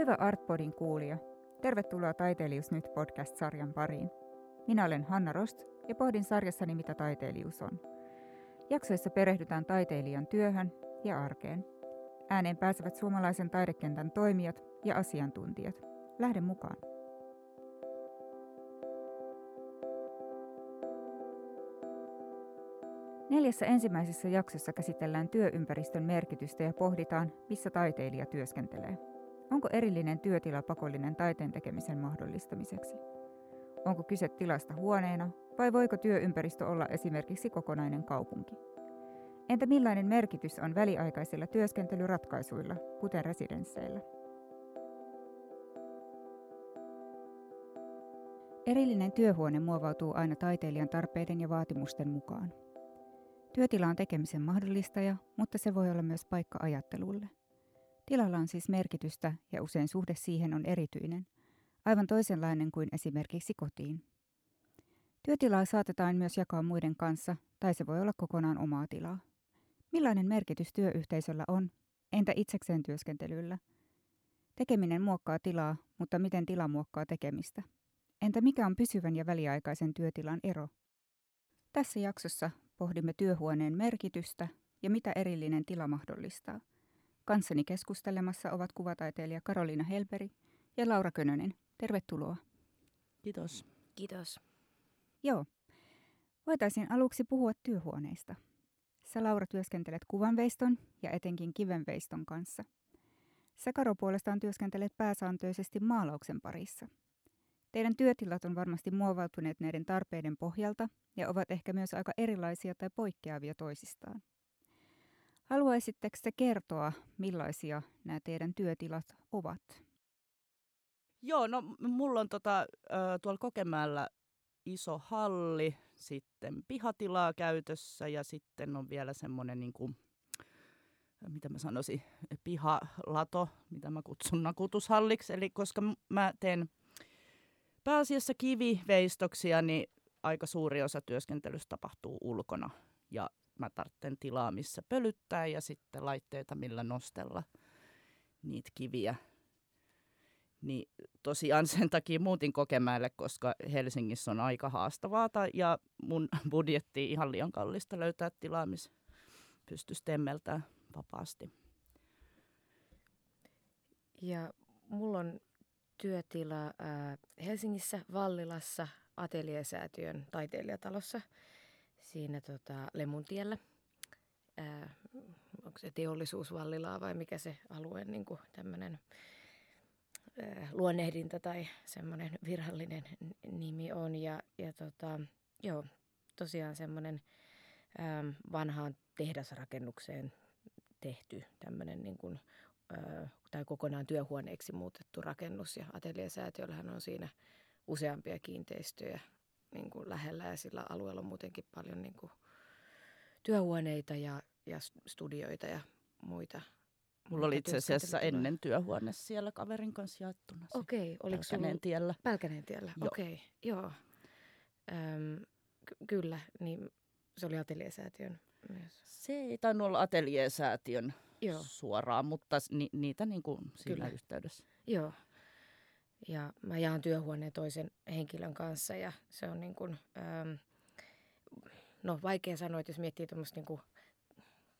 Hyvä Artpodin kuulija, tervetuloa Taiteilijuus nyt podcast-sarjan pariin. Minä olen Hanna Rost ja pohdin sarjassani, mitä taiteilijuus on. Jaksoissa perehdytään taiteilijan työhön ja arkeen. Ääneen pääsevät suomalaisen taidekentän toimijat ja asiantuntijat. Lähden mukaan. Neljässä ensimmäisessä jaksossa käsitellään työympäristön merkitystä ja pohditaan, missä taiteilija työskentelee. Onko erillinen työtila pakollinen taiteen tekemisen mahdollistamiseksi? Onko kyse tilasta huoneena vai voiko työympäristö olla esimerkiksi kokonainen kaupunki? Entä millainen merkitys on väliaikaisilla työskentelyratkaisuilla, kuten residensseillä? Erillinen työhuone muovautuu aina taiteilijan tarpeiden ja vaatimusten mukaan. Työtila on tekemisen mahdollistaja, mutta se voi olla myös paikka ajattelulle. Tilalla on siis merkitystä ja usein suhde siihen on erityinen, aivan toisenlainen kuin esimerkiksi kotiin. Työtilaa saatetaan myös jakaa muiden kanssa, tai se voi olla kokonaan omaa tilaa. Millainen merkitys työyhteisöllä on? Entä itsekseen työskentelyllä? Tekeminen muokkaa tilaa, mutta miten tila muokkaa tekemistä? Entä mikä on pysyvän ja väliaikaisen työtilan ero? Tässä jaksossa pohdimme työhuoneen merkitystä ja mitä erillinen tila mahdollistaa. Kanssani keskustelemassa ovat kuvataiteilija Karoliina Helperi ja Laura Könönen. Tervetuloa. Kiitos. Kiitos. Joo. Voitaisiin aluksi puhua työhuoneista. Sä Laura työskentelet kuvanveiston ja etenkin kivenveiston kanssa. Sä Karo puolestaan työskentelet pääsääntöisesti maalauksen parissa. Teidän työtilat on varmasti muovautuneet näiden tarpeiden pohjalta ja ovat ehkä myös aika erilaisia tai poikkeavia toisistaan. Haluaisitteko te kertoa, millaisia nämä teidän työtilat ovat? Joo, no mulla on tota, tuolla Kokemäellä iso halli, sitten pihatilaa käytössä ja sitten on vielä semmoinen niin kuin, mitä mä sanoisin, pihalato, mitä mä kutsun nakutushalliksi. Eli koska mä teen pääasiassa kiviveistoksia, niin aika suuri osa työskentelystä tapahtuu ulkona. Ja mä tarvitsen tilaa, missä pölyttää ja sitten laitteita, millä nostella niitä kiviä. Niin tosiaan sen takia muutin Kokemäelle, koska Helsingissä on aika haastavaa ja mun budjetti ihan liian kallista löytää tilaa, missä pystyisi temmeltää vapaasti. Ja mulla on työtila ää, Helsingissä Vallilassa Ateliesäätiön taiteilijatalossa siinä tota, Lemuntiellä. Ää, onko se teollisuusvallilaa vai mikä se alueen niin tämmöinen luonnehdinta tai semmoinen virallinen nimi on. Ja, ja tota, joo, tosiaan semmoinen vanhaan tehdasrakennukseen tehty tämmöinen niin kuin, tai kokonaan työhuoneeksi muutettu rakennus. Ja Ateliesäätiöllähän on siinä useampia kiinteistöjä niin kuin lähellä ja sillä alueella on muutenkin paljon niin kuin työhuoneita ja, ja studioita ja muita. Mulla oli itse asiassa ennen työhuone siellä kaverin kanssa jaettuna. Okei, oliko Pälkäneen tiellä. Pälkäneen tiellä, okei, joo. Öm, ky- kyllä, niin se oli Ateliesäätiön myös. Se ei tainnut olla Ateliesäätiön Joo. suoraan, mutta ni, niitä niin kuin siinä Kyllä. yhteydessä. Joo, ja mä jaan työhuoneen toisen henkilön kanssa ja se on niin kuin, ähm, no vaikea sanoa, että jos miettii tuommoista niin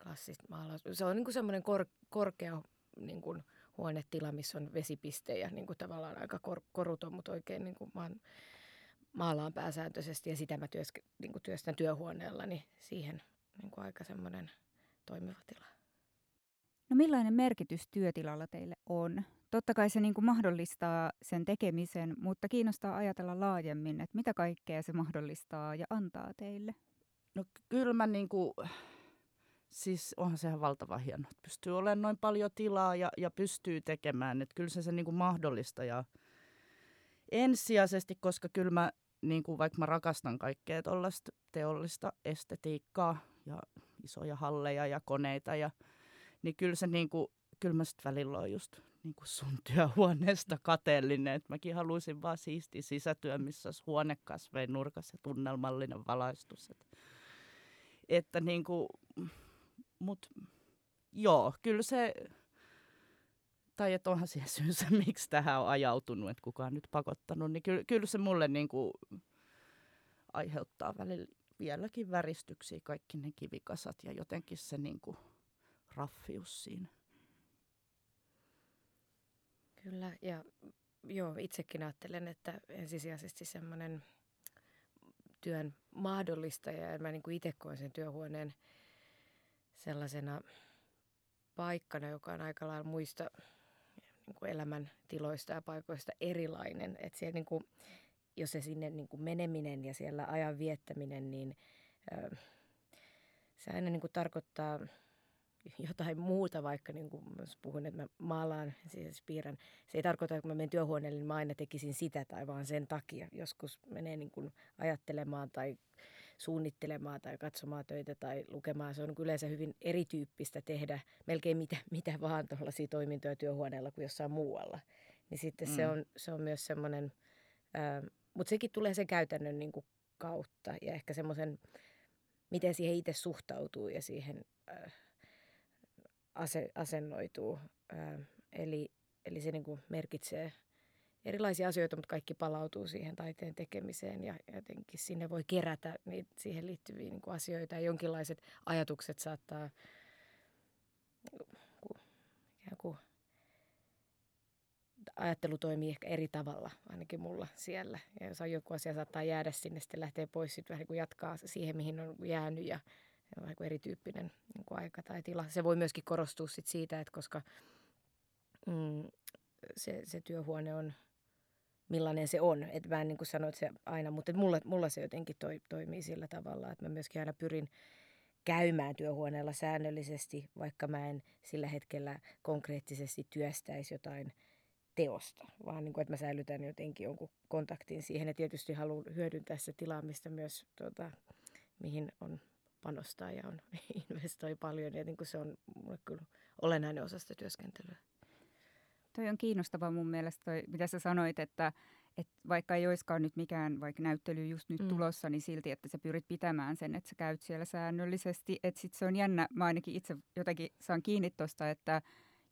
klassista maalaus. Se on niin kuin semmoinen kor, korkea niin kuin huonetila, missä on vesipiste ja niin kuin tavallaan aika kor, koruton, mutta oikein niin kuin maan, maalaan pääsääntöisesti ja sitä mä työske, niin kuin työstän työhuoneella, niin siihen niin kuin aika semmoinen toimiva tila. No millainen merkitys työtilalla teille on? Totta kai se niin kuin mahdollistaa sen tekemisen, mutta kiinnostaa ajatella laajemmin, että mitä kaikkea se mahdollistaa ja antaa teille. No kyllä mä niin kuin, siis onhan sehän valtava hieno, että pystyy olemaan noin paljon tilaa ja, ja pystyy tekemään. Että kyllä se se niin kuin mahdollistaa ja ensisijaisesti, koska kyllä mä, niin kuin, vaikka mä rakastan kaikkea tuollaista teollista estetiikkaa ja isoja halleja ja koneita, ja, niin kyllä se niin kuin, kyllä mä sitten välillä on just niin kuin sun työhuoneesta kateellinen. Että mäkin haluaisin vaan siisti sisätyö, missä olisi huonekasveen nurkassa tunnelmallinen valaistus. Että, että niin kuin, mut joo, kyllä se tai että onhan siihen syynsä, miksi tähän on ajautunut, että kukaan nyt pakottanut, niin kyllä, kyllä se mulle niin kuin aiheuttaa välillä vieläkin väristyksiä kaikki ne kivikasat ja jotenkin se niin kuin raffius siinä. Kyllä, ja joo, itsekin ajattelen, että ensisijaisesti semmoinen työn mahdollistaja, ja mä niin kuin itse koen sen työhuoneen sellaisena paikkana, joka on aika lailla muista niin kuin elämän tiloista ja paikoista erilainen. Että siellä niin kuin, jos se sinne niin kuin meneminen ja siellä ajan viettäminen, niin se aina niin kuin tarkoittaa jotain muuta, vaikka niin kuin puhun, että mä maalaan, siis piirrän. Se ei tarkoita, että kun mä menen työhuoneelle, niin mä aina tekisin sitä tai vaan sen takia. Joskus menee niin kuin ajattelemaan tai suunnittelemaan tai katsomaan töitä tai lukemaan. Se on yleensä hyvin erityyppistä tehdä melkein mitä, mitä vaan tuollaisia toimintoja työhuoneella kuin jossain muualla. Niin sitten mm. se, on, se on myös semmoinen, mutta sekin tulee sen käytännön niin kuin kautta ja ehkä semmoisen, miten siihen itse suhtautuu ja siihen äh, ase, asennoituu. Äh, eli, eli se niin kuin merkitsee erilaisia asioita, mutta kaikki palautuu siihen taiteen tekemiseen ja jotenkin sinne voi kerätä niitä siihen liittyviä niin kuin asioita ja jonkinlaiset ajatukset saattaa ikään kuin ajattelu toimii ehkä eri tavalla, ainakin mulla siellä. Ja jos on joku asia saattaa jäädä sinne, sitten lähtee pois, sitten vähän niin kuin jatkaa siihen, mihin on jäänyt ja vähän erityyppinen niin kuin aika tai tila. Se voi myöskin korostua sit siitä, että koska mm, se, se työhuone on – millainen se on. Että mä en niin kuin että se aina, mutta mulla, mulla se jotenkin toi, toimii sillä tavalla, että mä myöskin aina pyrin käymään työhuoneella säännöllisesti, vaikka mä en sillä hetkellä konkreettisesti työstäisi jotain teosta, vaan niin kuin, että mä säilytän jotenkin jonkun kontaktin siihen. Ja tietysti haluan hyödyntää se tilaamista myös, tuota, mihin on panostaa ja on investoi paljon. Ja niin kuin se on mulle kyllä olennainen osa sitä työskentelyä. Toi on kiinnostava mun mielestä toi, mitä sä sanoit, että, että vaikka ei olisikaan nyt mikään vaikka näyttely just nyt mm. tulossa, niin silti, että sä pyrit pitämään sen, että sä käyt siellä säännöllisesti. Että sit se on jännä, mä ainakin itse jotenkin saan kiinni tosta, että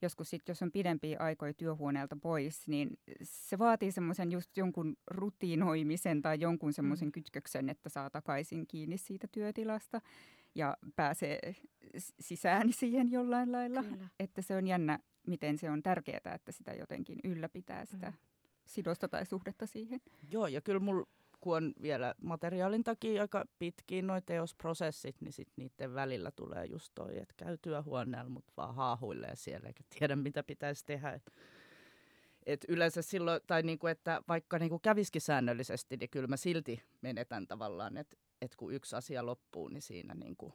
joskus sit, jos on pidempiä aikoja työhuoneelta pois, niin se vaatii semmoisen just jonkun rutiinoimisen tai jonkun semmoisen mm. kytköksen, että saa takaisin kiinni siitä työtilasta ja pääsee sisään siihen jollain lailla. Kyllä. Että se on jännä, miten se on tärkeää, että sitä jotenkin ylläpitää sitä mm. sidosta tai suhdetta siihen. Joo, ja kyllä mulla kun on vielä materiaalin takia aika pitkiä noin teosprosessit, niin sit niiden välillä tulee just toi, että käy työhuoneella, mutta vaan haahuilee siellä eikä tiedä, mitä pitäisi tehdä. Et, et yleensä silloin, tai niinku, että vaikka niinku käviskin säännöllisesti, niin kyllä mä silti menetän tavallaan, että et kun yksi asia loppuu, niin siinä niinku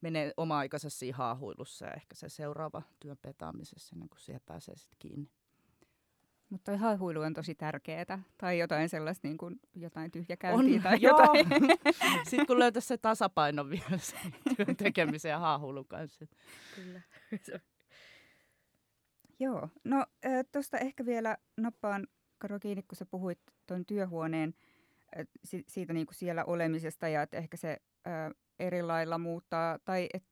menee oma aikansa siinä haahuilussa ja ehkä se seuraava työn petaamisessa, ennen kuin siihen pääsee sitten kiinni. Mutta toi haahuilu on tosi tärkeää. Tai jotain sellaista, niin kuin jotain tyhjäkäyntiä on, tai jotain. Sitten kun löytäisi se tasapaino vielä se työn tekemisen ja haahuilun kanssa. Kyllä. Joo, no tuosta ehkä vielä nappaan, Karo kiinni, kun sä puhuit tuon työhuoneen siitä niin kuin siellä olemisesta ja että ehkä se eri lailla muuttaa, tai että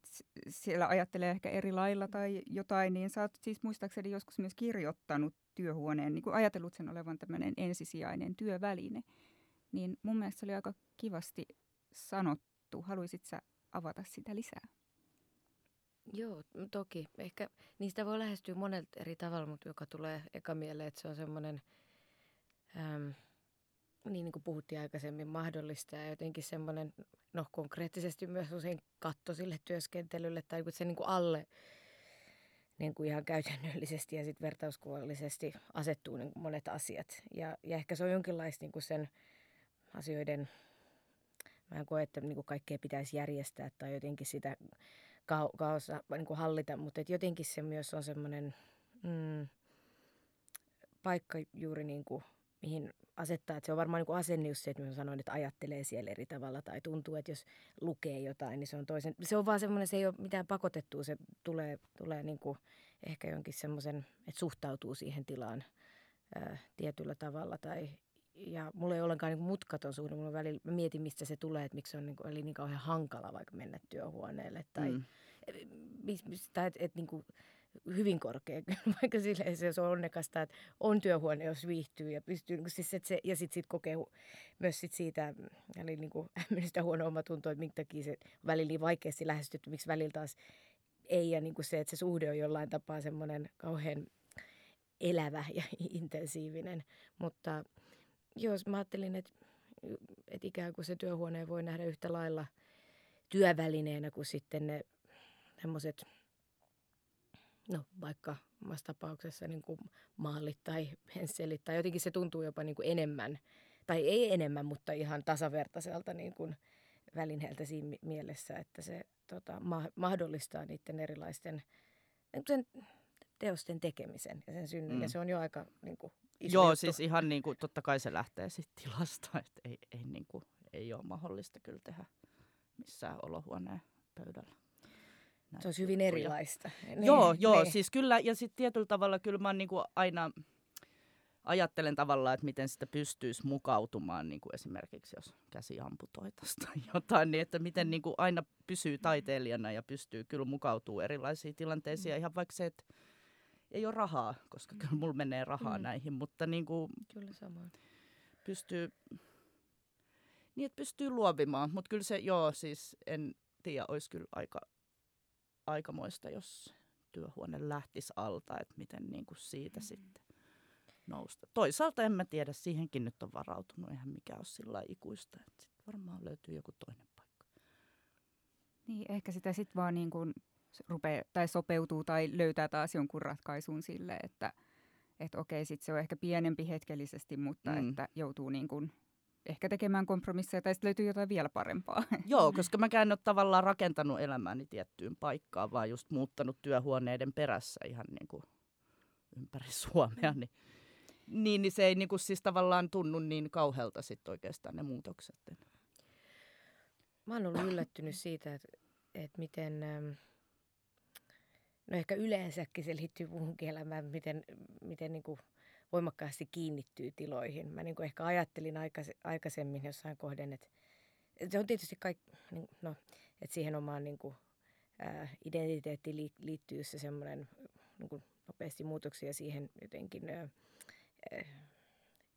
siellä ajattelee ehkä eri lailla tai jotain, niin sä oot siis muistaakseni joskus myös kirjoittanut työhuoneen, niin kuin ajatellut sen olevan tämmöinen ensisijainen työväline. Niin mun mielestä se oli aika kivasti sanottu. Haluaisit sä avata sitä lisää? Joo, toki. Ehkä niistä voi lähestyä monelta eri tavalla, mutta joka tulee eka mieleen, että se on semmoinen... Ähm, niin, niin kuin puhuttiin aikaisemmin, mahdollista ja jotenkin semmoinen, no konkreettisesti myös usein katto sille työskentelylle tai se niin kuin alle niin kuin ihan käytännöllisesti ja sitten vertauskuvallisesti asettuu niin kuin monet asiat. Ja, ja ehkä se on jonkinlaista niin kuin sen asioiden, mä en koe, että niin kuin kaikkea pitäisi järjestää tai jotenkin sitä ka- kaossa niin kuin hallita, mutta et jotenkin se myös on semmoinen mm, paikka juuri niin kuin mihin asettaa, että se on varmaan niin kuin asenne just se, että mä sanoin, että ajattelee siellä eri tavalla tai tuntuu, että jos lukee jotain, niin se on toisen, se on vaan semmoinen, se ei ole mitään pakotettua, se tulee, tulee niin kuin ehkä jonkin semmoisen, että suhtautuu siihen tilaan ää, tietyllä tavalla tai ja mulla ei ollenkaan niin mutkaton suhde, mulla välillä, mä mietin mistä se tulee, että miksi se on niin kuin, eli niin kauhean hankala vaikka mennä työhuoneelle tai, mm. tai että et, et, niin kuin, hyvin korkea, vaikka sille se on onnekasta, että on työhuone, jos viihtyy ja pystyy, niin siis, että se, ja sitten sit kokee myös sit siitä, eli niin kuin sitä huono omatunto, että minkä takia se välillä niin vaikeasti lähestytty, miksi välillä taas ei, ja niin kuin se, että se suhde on jollain tapaa semmoinen kauhean elävä ja intensiivinen, mutta jos mä ajattelin, että, että ikään kuin se työhuone voi nähdä yhtä lailla työvälineenä kuin sitten ne semmoiset no vaikka omassa tapauksessa niin kuin maalit tai pensselit tai jotenkin se tuntuu jopa niin kuin enemmän, tai ei enemmän, mutta ihan tasavertaiselta niin kuin välineeltä siinä mielessä, että se tota, ma- mahdollistaa niiden erilaisten sen teosten tekemisen ja sen synnyn. Mm. Ja se on jo aika niin kuin, iso Joo, juttu. siis ihan niin kuin, totta kai se lähtee sitten tilasta, että ei, ei, niin kuin, ei ole mahdollista kyllä tehdä missään olohuoneen pöydällä. Se olisi hyvin erilaista. Niin, joo, joo, niin. siis kyllä, ja sitten tietyllä tavalla kyllä mä niinku aina ajattelen tavallaan, että miten sitä pystyisi mukautumaan niin kuin esimerkiksi, jos käsi amputoitaisi tai jotain, niin että miten niin kuin aina pysyy taiteilijana ja pystyy kyllä mukautumaan erilaisiin tilanteisiin. Ja ihan vaikka se, että ei ole rahaa, koska kyllä mulla menee rahaa mm. näihin, mutta niin kuin kyllä samoin. pystyy, niin että pystyy luovimaan. Mutta kyllä se, joo, siis en tiedä, olisi kyllä aika aikamoista, jos työhuone lähtisi alta, että miten niin kuin siitä mm. sitten nousta. Toisaalta en mä tiedä, siihenkin nyt on varautunut, eihän mikä ole sillä ikuista, että sit varmaan löytyy joku toinen paikka. Niin, ehkä sitä sitten vaan niin kuin rupee, tai sopeutuu tai löytää taas jonkun ratkaisun sille, että että okei, sitten se on ehkä pienempi hetkellisesti, mutta mm. että joutuu niin kuin ehkä tekemään kompromisseja tai sitten löytyy jotain vielä parempaa. Joo, koska mä en ole tavallaan rakentanut elämääni tiettyyn paikkaan, vaan just muuttanut työhuoneiden perässä ihan niin kuin ympäri Suomea. Niin, niin, niin se ei niin kuin siis tavallaan tunnu niin kauhealta sitten oikeastaan ne muutokset. Mä oon ollut yllättynyt siitä, että, että miten, no ehkä yleensäkin se liittyy muuhunkin elämään, miten, miten niin kuin voimakkaasti kiinnittyy tiloihin. Mä niin kuin ehkä ajattelin aikaisemmin jossain kohden, että, että se on tietysti kaikki, niin, no, että siihen omaan niin kuin, ää, identiteettiin liittyy se semmoinen niin kuin nopeasti muutoksia siihen jotenkin, ää,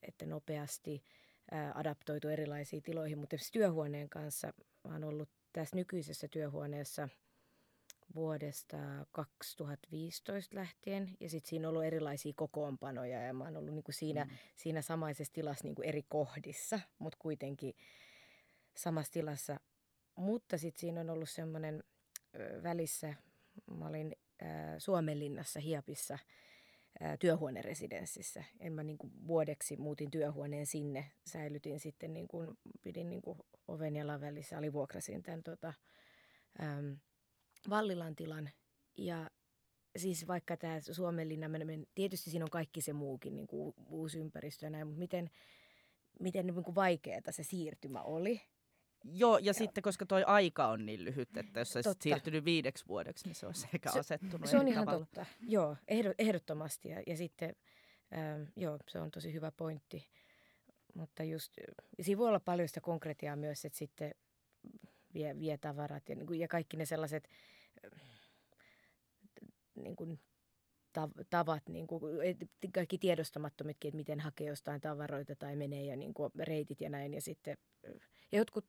että nopeasti ää, adaptoitu erilaisiin tiloihin. Mutta työhuoneen kanssa mä oon ollut tässä nykyisessä työhuoneessa – vuodesta 2015 lähtien. Ja sitten siinä on ollut erilaisia kokoonpanoja ja mä oon ollut niinku siinä, mm. siinä samaisessa tilassa niinku eri kohdissa, mutta kuitenkin samassa tilassa. Mutta sitten siinä on ollut semmoinen välissä, mä olin äh, Suomenlinnassa Hiapissa äh, työhuoneresidenssissä. En mä niinku vuodeksi muutin työhuoneen sinne, säilytin sitten, niinku, pidin niinku oven ja välissä, alivuokrasin tämän tota, ähm, Vallilan tilan ja siis vaikka tämä Suomenlinna, tietysti siinä on kaikki se muukin, niin kuin uusi ympäristö ja näin, mutta miten, miten niin kuin vaikeaa se siirtymä oli. Joo, ja, ja sitten koska toi aika on niin lyhyt, että jos olisit siirtynyt viideksi vuodeksi, niin se olisi ehkä se, asettunut Se on ihan tavalla. totta, joo, ehdottomasti. Ja, ja sitten, ähm, joo, se on tosi hyvä pointti. Mutta just, siinä voi olla paljon sitä konkretiaa myös, että sitten vie, vie tavarat ja, niin ja kaikki ne sellaiset niin kuin, tavat, niin kuin, kaikki tiedostamattomitkin, että miten hakee jostain tavaroita tai menee ja niin kuin, reitit ja näin. Ja sitten ja jotkut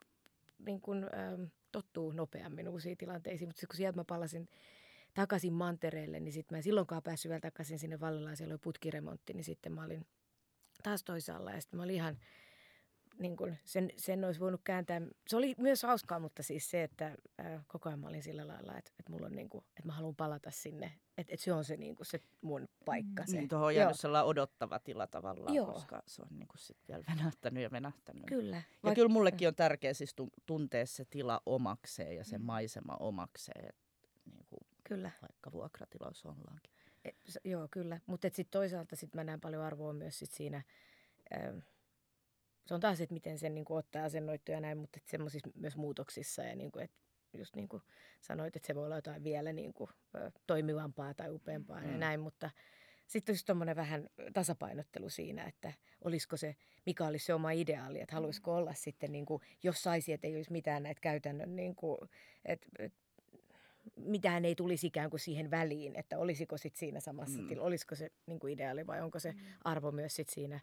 niin kuin, ähm, tottuu nopeammin uusiin tilanteisiin, mutta kun sieltä mä palasin takaisin mantereelle, niin sitten mä en silloinkaan päässyt vielä takaisin sinne Vallilaan, siellä oli putkiremontti, niin sitten mä olin taas toisaalla ja sitten mä olin ihan niin kuin sen, sen olisi voinut kääntää. Se oli myös hauskaa, mutta siis se, että ää, koko ajan mä olin sillä lailla, että, että, mulla on niin kuin, että mä haluan palata sinne. Että, että se on se, niin kuin, se mun paikka. Se. Niin, tuohon on jäänyt sellainen odottava tila tavallaan, Joo. koska se on niin kuin sit vielä venähtänyt ja venähtänyt. Kyllä. Ja Vaik- kyllä mullekin on tärkeää siis tuntea se tila omakseen ja se mm. maisema omakseen. Et, niin kuin, kyllä. Vaikka vuokratiloissa ollaankin. E, joo, kyllä. Mutta sitten toisaalta sit mä näen paljon arvoa myös sit siinä... Ää, se on taas, että miten sen niin kuin, ottaa asennoittuja näin, mutta semmoisissa myös muutoksissa ja niin kuin, että just niin kuin sanoit, että se voi olla jotain vielä niin kuin, toimivampaa tai upeampaa mm. ja näin, mutta sitten olisi tuommoinen vähän tasapainottelu siinä, että olisiko se, mikä olisi se oma ideaali, että haluaisiko olla sitten, niin kuin, jos saisi, että ei olisi mitään näitä käytännön, niin kuin, että, että mitään ei tulisi ikään kuin siihen väliin, että olisiko sitten siinä samassa mm. tilassa, olisiko se niin kuin ideaali vai onko se mm. arvo myös sit siinä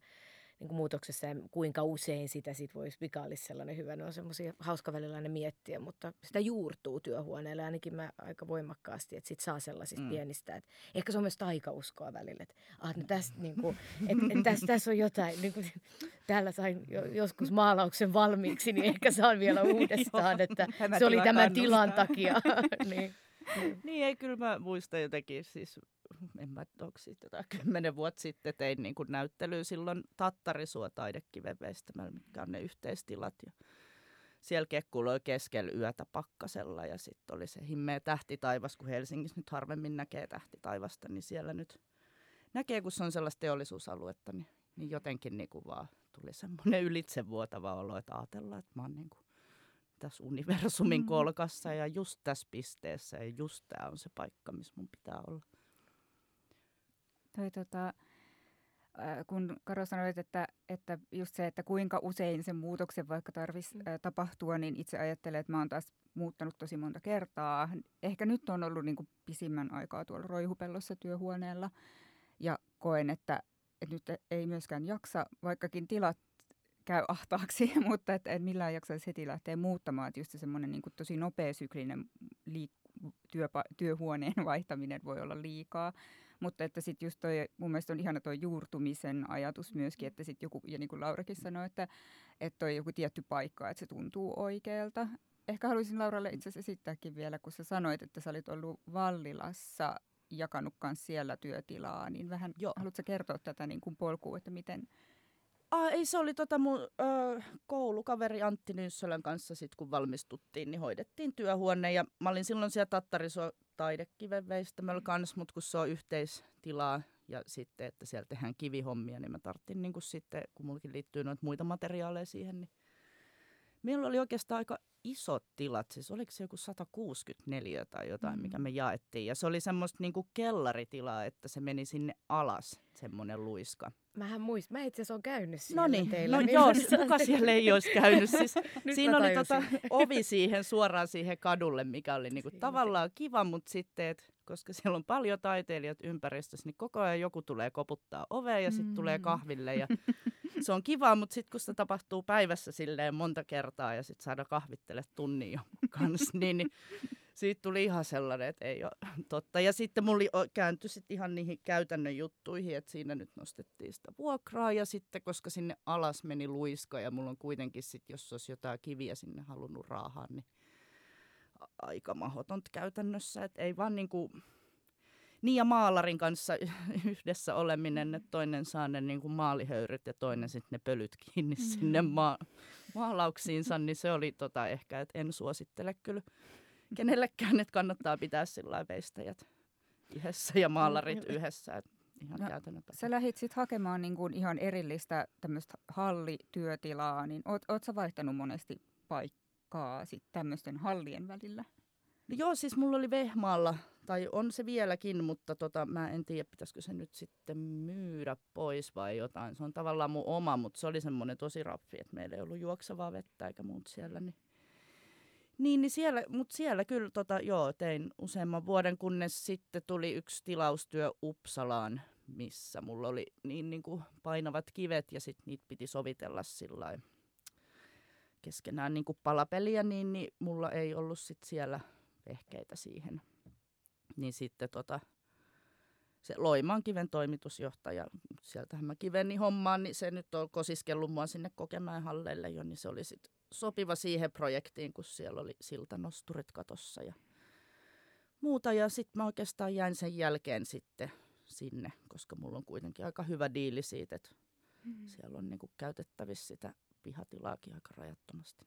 niin kuin muutoksessa ja kuinka usein sitä sit voisi, mikä olisi sellainen hyvä. Ne on semmoisia hauska välillä ne miettiä, mutta sitä juurtuu työhuoneelle ainakin mä aika voimakkaasti, että sit saa sellaisista mm. pienistä. Että ehkä se on myös taikauskoa välillä, että ah, no tästä, niin kuin, et, et tässä, tässä on jotain, niin kuin, täällä sain jo, joskus maalauksen valmiiksi, niin ehkä saan vielä uudestaan, että se oli tämän tilan takia. niin. Niin ei, kyllä mä muistan jotenkin siis en mä onko siitä jotain kymmenen vuotta sitten tein niin kuin näyttelyä silloin Tattarisuo taidekivevestämällä, mitkä on ne yhteistilat. Ja siellä kekkuloi keskellä yötä pakkasella ja sitten oli se himmeä taivas, kun Helsingissä nyt harvemmin näkee taivasta, niin siellä nyt näkee, kun se on sellaista teollisuusaluetta, niin, niin jotenkin niin kuin vaan tuli semmoinen ylitsevuotava olo, että ajatellaan, että mä oon niin kuin tässä universumin mm. kolkassa ja just tässä pisteessä ja just tämä on se paikka, missä mun pitää olla. Toi, tota, kun Karo sanoit, että, että just se, että kuinka usein sen muutoksen vaikka tarvitsisi mm. tapahtua, niin itse ajattelen, että mä oon taas muuttanut tosi monta kertaa. Ehkä nyt on ollut niin kuin pisimmän aikaa tuolla roihupellossa työhuoneella ja koen, että, että nyt ei myöskään jaksa, vaikkakin tilat käy ahtaaksi, mutta että, että millään jaksaisi heti lähteä muuttamaan. Että just se semmoinen niin kuin tosi nopea syklinen liik- työpa- työhuoneen vaihtaminen voi olla liikaa. Mutta että sitten just toi, mun mielestä on ihana tuo juurtumisen ajatus myöskin, että sitten joku, ja niin kuin Laurakin sanoi, että, että toi joku tietty paikka, että se tuntuu oikealta. Ehkä haluaisin Lauralle itse asiassa esittääkin vielä, kun sä sanoit, että sä olit ollut Vallilassa jakanut siellä työtilaa, niin vähän Joo. haluatko kertoa tätä niin kuin polkua, että miten, Ah, ei, se oli tota mun ö, koulukaveri Antti Nyyssölän kanssa sit kun valmistuttiin, niin hoidettiin työhuone. Ja mä olin silloin siellä Tattariso taidekiven veistämällä kanssa, mutta kun se on yhteistilaa ja sitten, että siellä tehdään kivihommia, niin mä tarttin niin kuin sitten, kun mullakin liittyy noita muita materiaaleja siihen, niin meillä oli oikeastaan aika isot tilat, siis oliko se joku 164 tai jotain, mm. mikä me jaettiin. Ja se oli semmoista niinku kellaritilaa, että se meni sinne alas, semmoinen luiska. Mähän muistan, mä itse asiassa olen käynyt siellä no niin, teillä. No niin joo, kuka siellä ei olisi käynyt. Siis, siinä oli tota, ovi siihen suoraan siihen kadulle, mikä oli niinku tavallaan kiva, mutta sitten, et, koska siellä on paljon taiteilijat ympäristössä, niin koko ajan joku tulee koputtaa oveen ja sitten mm. tulee kahville ja se on kiva, mutta sitten kun se tapahtuu päivässä silleen monta kertaa ja sitten saada kahvittele tunnin jo kanssa, niin, niin siitä tuli ihan sellainen, että ei ole totta. Ja sitten mulla kääntyi sitten ihan niihin käytännön juttuihin, että siinä nyt nostettiin sitä vuokraa ja sitten, koska sinne alas meni luiska ja mulla on kuitenkin sitten, jos olisi jotain kiviä sinne halunnut raahaa, niin aika mahdotonta käytännössä, että ei vaan niin kuin niin ja maalarin kanssa yhdessä oleminen, että toinen saa ne niin kuin maalihöyryt ja toinen sitten ne pölyt kiinni mm. sinne ma- maalauksiinsa, niin se oli tota ehkä, että en suosittele kyllä kenellekään, että kannattaa pitää sillä veistäjät yhdessä ja maalarit yhdessä. Ihan no, sä lähdit sitten hakemaan niin kuin ihan erillistä tämmöistä hallityötilaa, niin oot, oot sä vaihtanut monesti paikkaa sitten tämmöisten hallien välillä? No joo, siis mulla oli Vehmaalla, tai on se vieläkin, mutta tota, mä en tiedä, pitäisikö se nyt sitten myydä pois vai jotain. Se on tavallaan mun oma, mutta se oli semmoinen tosi raffi, että meillä ei ollut juoksevaa vettä eikä muut siellä. Niin, niin, niin siellä, mutta siellä kyllä tota, joo, tein useamman vuoden, kunnes sitten tuli yksi tilaustyö Uppsalaan, missä mulla oli niin, niin kuin painavat kivet ja sitten niitä piti sovitella sillä keskenään niin kuin palapeliä, niin, niin mulla ei ollut sit siellä – vehkeitä siihen. Niin sitten tota, se Loimaan kiven toimitusjohtaja, sieltähän mä kiveni hommaan, niin se nyt on kosiskellut mua sinne Kokemäen halleille jo, niin se oli sit sopiva siihen projektiin, kun siellä oli siltanosturit katossa ja muuta. Ja sitten mä oikeastaan jäin sen jälkeen sitten sinne, koska mulla on kuitenkin aika hyvä diili siitä, että mm. siellä on niinku käytettävissä sitä pihatilaakin aika rajattomasti.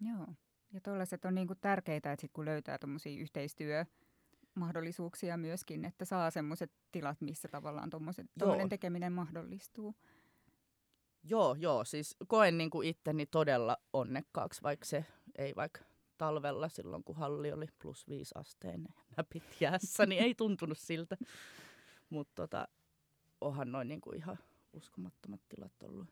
Joo. Ja tuollaiset on niinku tärkeitä, että sit kun löytää tuommoisia yhteistyömahdollisuuksia myöskin, että saa semmoiset tilat, missä tavallaan tuommoinen tekeminen mahdollistuu. Joo, joo. Siis koen niinku itteni todella onnekkaaksi, vaikka se ei vaikka talvella silloin, kun halli oli plus viisi asteen näpit jäässä, niin ei tuntunut siltä. Mutta tota, onhan noin niinku ihan uskomattomat tilat ollut.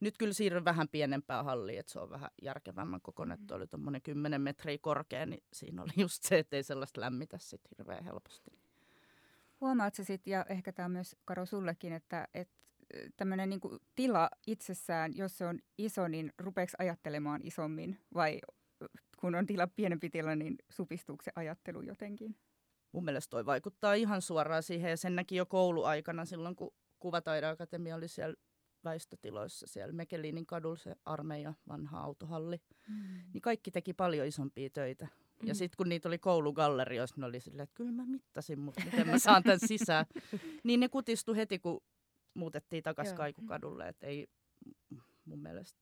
nyt kyllä siirryn vähän pienempään halliin, että se on vähän järkevämmän kokoinen, että oli tuommoinen 10 metriä korkea, niin siinä oli just se, että ei sellaista lämmitä sitten hirveän helposti. Huomaatko sitten, ja ehkä tämä on myös Karo sullekin, että, että tämmöinen niin tila itsessään, jos se on iso, niin rupeeko ajattelemaan isommin vai kun on tila pienempi tila, niin supistuuko se ajattelu jotenkin? Mun mielestä toi vaikuttaa ihan suoraan siihen ja sen näki jo kouluaikana silloin, kun Kuvataideakatemia oli siellä väistötiloissa siellä Mekelinin kadulla se armeija, vanha autohalli. Mm. Niin kaikki teki paljon isompia töitä. Mm. Ja sitten kun niitä oli koulugallerioissa, ne oli silleen, että kyllä mä mittasin, mutta miten mä saan tämän sisään. niin ne kutistui heti, kun muutettiin takaisin Kaikukadulle. Että ei mun mielestä,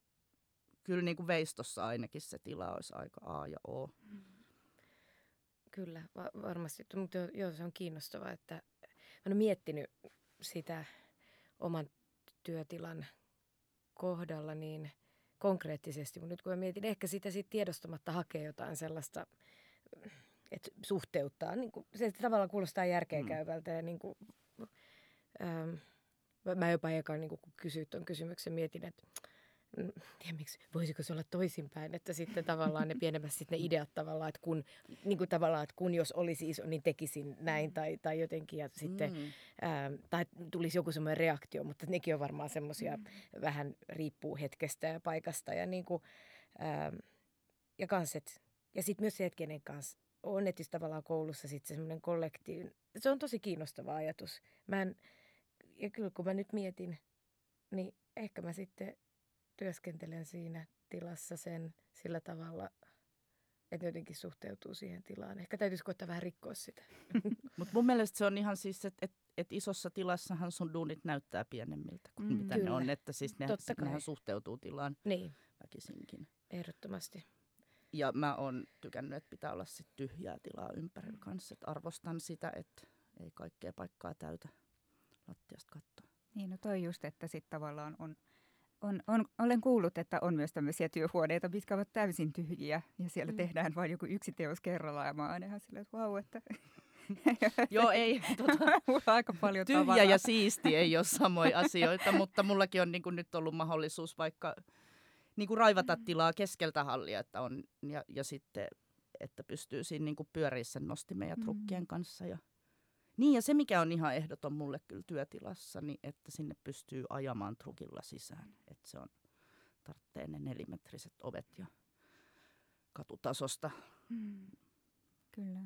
kyllä niin kuin veistossa ainakin se tila olisi aika A ja O. Kyllä, va- varmasti. Mutta joo, se on kiinnostavaa, että mä olen miettinyt sitä oman työtilan kohdalla niin konkreettisesti, mutta nyt kun mä mietin, ehkä sitä sit tiedostamatta hakee jotain sellaista, että suhteuttaa, niin kuin, se tavallaan kuulostaa järkeenkäyvältä mm. ja niin kuin, ähm, mä jopa eka niin kun kysyit tuon kysymyksen, mietin, että Mm, tiedä miksi, voisiko se olla toisinpäin, että sitten tavallaan ne pienemmät sitten ne ideat tavallaan, että kun, niin kuin tavallaan, että kun jos olisi iso, niin tekisin näin mm. tai, tai jotenkin ja sitten, mm. ää, tai tulisi joku semmoinen reaktio, mutta nekin on varmaan semmoisia, mm. vähän riippuu hetkestä ja paikasta ja niin kuin, ää, ja kanset, ja sitten myös se, että kenen kanssa on, että tavallaan koulussa sitten semmoinen kollektiivi, se on tosi kiinnostava ajatus. Mä en, ja kyllä kun mä nyt mietin, niin ehkä mä sitten työskentelen siinä tilassa sen sillä tavalla, että jotenkin suhteutuu siihen tilaan. Ehkä täytyisi koittaa vähän rikkoa sitä. Mutta mun mielestä se on ihan siis, että et, et isossa tilassahan sun duunit näyttää pienemmiltä kuin mm, mitä kyllä. ne on. Että siis ne, nehän suhteutuu tilaan niin. väkisinkin. Ehdottomasti. Ja mä oon tykännyt, että pitää olla sit tyhjää tilaa ympärillä kanssa. Et arvostan sitä, että ei kaikkea paikkaa täytä lattiasta kattoa. Niin, no toi just, että sitten tavallaan on – on, on, olen kuullut, että on myös tämmöisiä työhuoneita, mitkä ovat täysin tyhjiä ja siellä mm. tehdään vain joku yksi teos kerrallaan ja mä oon ihan silleen, että vau, että... Joo, ei. On aika paljon Tyhjä tavaraa. ja siisti ei ole samoja asioita, mutta mullakin on niin kuin nyt ollut mahdollisuus vaikka niin kuin raivata mm. tilaa keskeltä hallia, että on, ja, ja sitten, että pystyy siinä niin kuin pyörissä nostimen ja trukkien mm. kanssa ja niin ja se mikä on ihan ehdoton mulle kyllä työtilassa, niin että sinne pystyy ajamaan trukilla sisään. Että se on, tarvitsee ne nelimetriset ovet ja katutasosta. Mm, kyllä.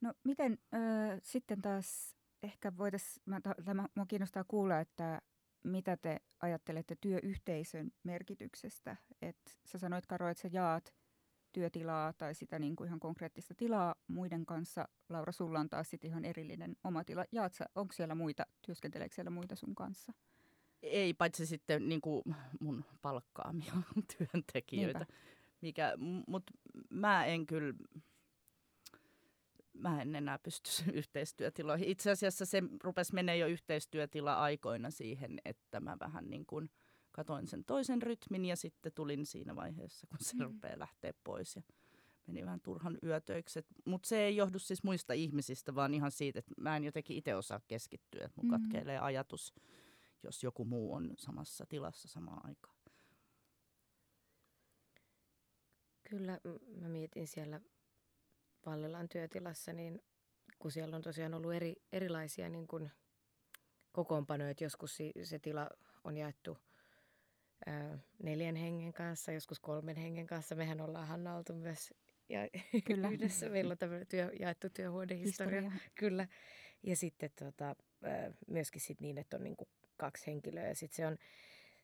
No miten äh, sitten taas ehkä voitaisiin, minua kiinnostaa kuulla, että mitä te ajattelette työyhteisön merkityksestä. että sä sanoit Karo, että sä jaat työtilaa tai sitä niin kuin ihan konkreettista tilaa muiden kanssa. Laura, sulla on taas sitten ihan erillinen oma tila. Jaatsa, onko siellä muita, työskenteleekö siellä muita sun kanssa? Ei, paitsi sitten niin kuin mun palkkaamia työntekijöitä. Mikä, mutta mä en kyllä, mä en enää pysty yhteistyötiloihin. Itse asiassa se rupesi menee jo yhteistyötila aikoina siihen, että mä vähän niin kuin – katoin sen toisen rytmin ja sitten tulin siinä vaiheessa, kun se mm. rupeaa lähteä pois. Ja meni vähän turhan yötöiksi. Mutta se ei johdu siis muista ihmisistä, vaan ihan siitä, että mä en jotenkin itse osaa keskittyä. Että mun mm. katkeilee ajatus, jos joku muu on samassa tilassa samaan aikaan. Kyllä, mä mietin siellä Vallilan työtilassa, niin kun siellä on tosiaan ollut eri, erilaisia niin kuin kokoonpanoja, että joskus se tila on jaettu – neljän hengen kanssa, joskus kolmen hengen kanssa. Mehän ollaan Hanna oltu myös ja Kyllä. yhdessä. Meillä on tämmöinen työ, jaettu työhuonehistoria. Historia. Kyllä. Ja sitten tota, myöskin sit niin, että on niinku kaksi henkilöä. Ja sit se, on,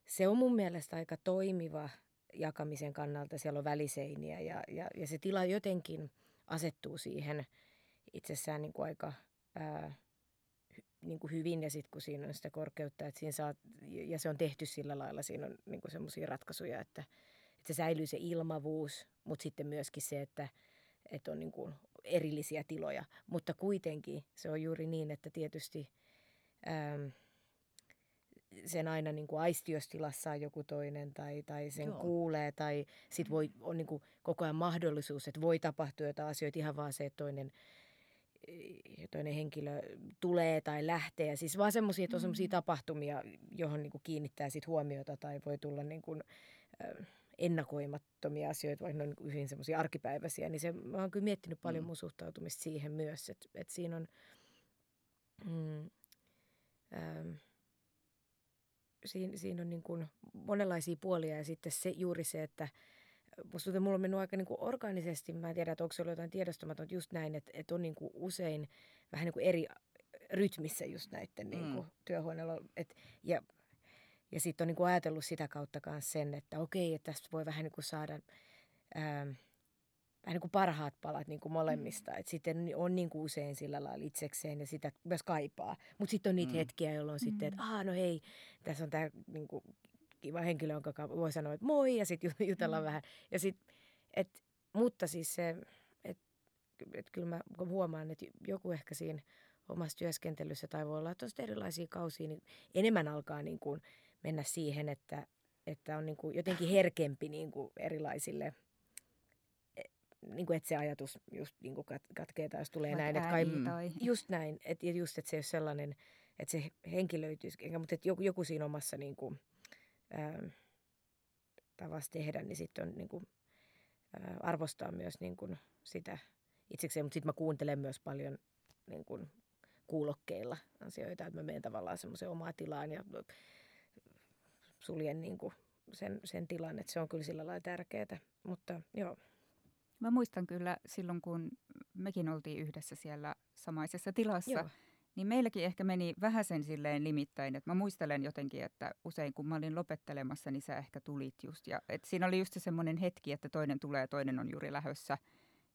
se on mun mielestä aika toimiva jakamisen kannalta. Siellä on väliseiniä ja, ja, ja se tila jotenkin asettuu siihen itsessään niin kuin aika ää, niin kuin hyvin ja sitten kun siinä on sitä korkeutta, että siinä saa, ja se on tehty sillä lailla, siinä on niin semmoisia ratkaisuja, että, että se säilyy se ilmavuus, mutta sitten myöskin se, että, että on niin kuin erillisiä tiloja. Mutta kuitenkin se on juuri niin, että tietysti äm, sen aina niin kuin aistiostilassa on joku toinen tai, tai sen Joo. kuulee tai sitten voi, on niin kuin koko ajan mahdollisuus, että voi tapahtua jotain asioita ihan vaan se, että toinen toinen henkilö tulee tai lähtee. Ja siis vaan semmoisia, että on semmoisia mm. tapahtumia, johon niin kuin kiinnittää sit huomiota tai voi tulla niin kuin, ennakoimattomia asioita, vaikka ne on hyvin semmoisia arkipäiväisiä, niin se, mä oon kyllä miettinyt paljon mm. mun suhtautumista siihen myös, että, että siinä on mm, ähm, siinä, siinä on niin kuin monenlaisia puolia ja sitten se, juuri se, että musta mulla on mennyt aika niin kuin organisesti, mä en tiedä, että onko se ollut jotain tiedostamatonta just näin, että, että on niin kuin usein vähän niin kuin eri rytmissä just näiden niin kuin mm. työhuoneella. Et, ja ja sitten on niin kuin ajatellut sitä kautta myös sen, että okei, että tästä voi vähän niin kuin saada ää, vähän niin kuin parhaat palat niin kuin molemmista. Mm. Että sitten on niin kuin usein sillä lailla itsekseen ja sitä myös kaipaa. Mutta sitten on niitä mm. hetkiä, jolloin mm. sitten, että aah, no hei, tässä on tämä niin kuin, kiva henkilö, jonka voi sanoa, että moi, ja sitten jutellaan mm. vähän. Ja sit, et, mutta siis se, että et kyllä mä huomaan, että joku ehkä siinä omassa työskentelyssä tai voi olla tosi erilaisia kausia, niin enemmän alkaa niin kuin mennä siihen, että, että on niin kuin jotenkin herkempi niin kuin erilaisille e, niin kuin, että se ajatus just niin kuin katkee tai jos tulee Vaikka näin. Että kai, tai... Just näin. Että just, että se ei ole sellainen, että se henkilöityisi, mutta että joku, joku siinä omassa niin kuin, ää, tavassa tehdä, niin sitten on niin kuin, ää, arvostaa myös niin kuin sitä itsekseen. Mutta sitten mä kuuntelen myös paljon niin kuin, kuulokkeilla asioita, että mä menen tavallaan semmoiseen omaan tilaan ja suljen niin kuin sen, sen tilan, että se on kyllä sillä lailla tärkeää. Mutta joo. Mä muistan kyllä silloin, kun mekin oltiin yhdessä siellä samaisessa tilassa, joo. Niin meilläkin ehkä meni vähän sen silleen limittäin, että mä muistelen jotenkin, että usein kun mä olin lopettelemassa, niin sä ehkä tulit just. Ja, et siinä oli just se semmoinen hetki, että toinen tulee ja toinen on juuri lähössä.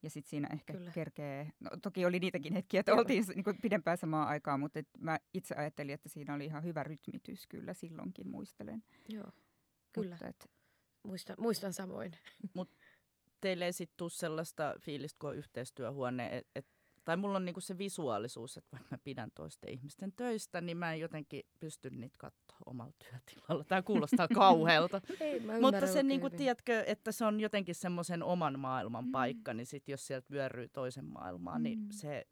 Ja sitten siinä ehkä Kyllä. kerkee, no toki oli niitäkin hetkiä, että Joo. oltiin niin kuin pidempään samaan aikaan, mutta et mä itse ajattelin, että siinä oli ihan hyvä rytmitys kyllä silloinkin, muistelen. Joo, kyllä. Mutta et... muistan, muistan samoin. Mut teille ei sitten tule sellaista fiilistä, kun on yhteistyöhuone, että et tai mulla on niinku se visuaalisuus, että vaikka mä pidän toisten ihmisten töistä, niin mä en jotenkin pysty niitä katsoa omalla työtilalla. Tämä kuulostaa kauhealta. Mutta se niinku, tiedätkö, että se on jotenkin semmoisen oman maailman mm. paikka, niin sit jos sieltä vyöryy toisen maailmaan, niin mm. niin se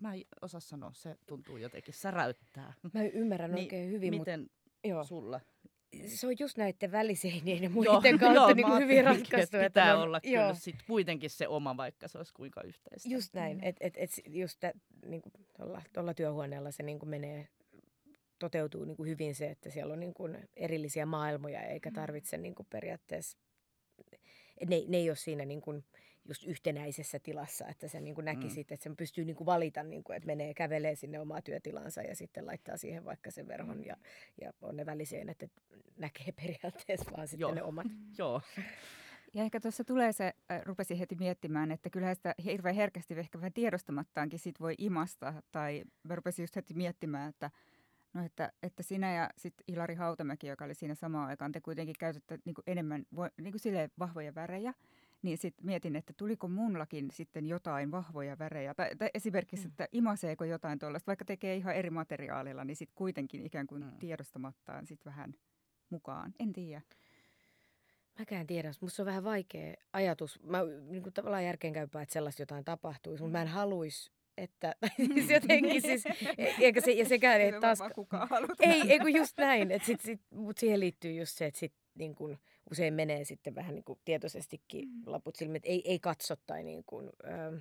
Mä en osaa sanoa, se tuntuu jotenkin säräyttää. Mä ymmärrän niin, oikein hyvin. Miten mut, sulla? Se on just näiden väliseinien ja muiden kautta joo, niin kuin hyvin ratkaistu. Että pitää että olla joo. kyllä sit kuitenkin se oma, vaikka se olisi kuinka yhteistä. Just näin, että et, et just niin kuin tuolla, tuolla työhuoneella se niin kuin menee, toteutuu niin kuin hyvin se, että siellä on niin kuin erillisiä maailmoja eikä mm. tarvitse niin kuin periaatteessa, ne, ne ei ole siinä niin kuin, just yhtenäisessä tilassa, että se niin kuin näkisit, mm. että sen pystyy niin kuin valita, niin kuin, että menee kävelee sinne omaa työtilansa ja sitten laittaa siihen vaikka sen verhon mm. ja, ja on ne väliseen, että näkee periaatteessa vaan sitten Joo. ne omat. Joo. Ja ehkä tuossa tulee se, äh, rupesin heti miettimään, että kyllä sitä hirveän herkästi ehkä vähän tiedostamattaankin sit voi imasta. Tai mä rupesin just heti miettimään, että No että, että sinä ja sitten Ilari Hautamäki, joka oli siinä samaan aikaan, te kuitenkin käytätte niin enemmän niin kuin vahvoja värejä niin sitten mietin, että tuliko munlakin sitten jotain vahvoja värejä. Tai, tai esimerkiksi, mm. että imaseeko jotain tuollaista, vaikka tekee ihan eri materiaalilla, niin sitten kuitenkin ikään kuin mm. tiedostamattaan sitten vähän mukaan. En tiedä. Mäkään tiedä, musta on vähän vaikea ajatus. Mä niin kuin tavallaan järkeenkäypää, että sellaista jotain tapahtuisi, mutta mä en haluaisi että siis jotenkin siis, e, eikä se, ja sekään ei taas... Ei, ei kun just näin, että sit, sit, mutta siihen liittyy just se, että sit niin kun, usein menee sitten vähän niin kuin tietoisestikin mm. laput silmät, ei, ei katso tai niin kuin, ähm,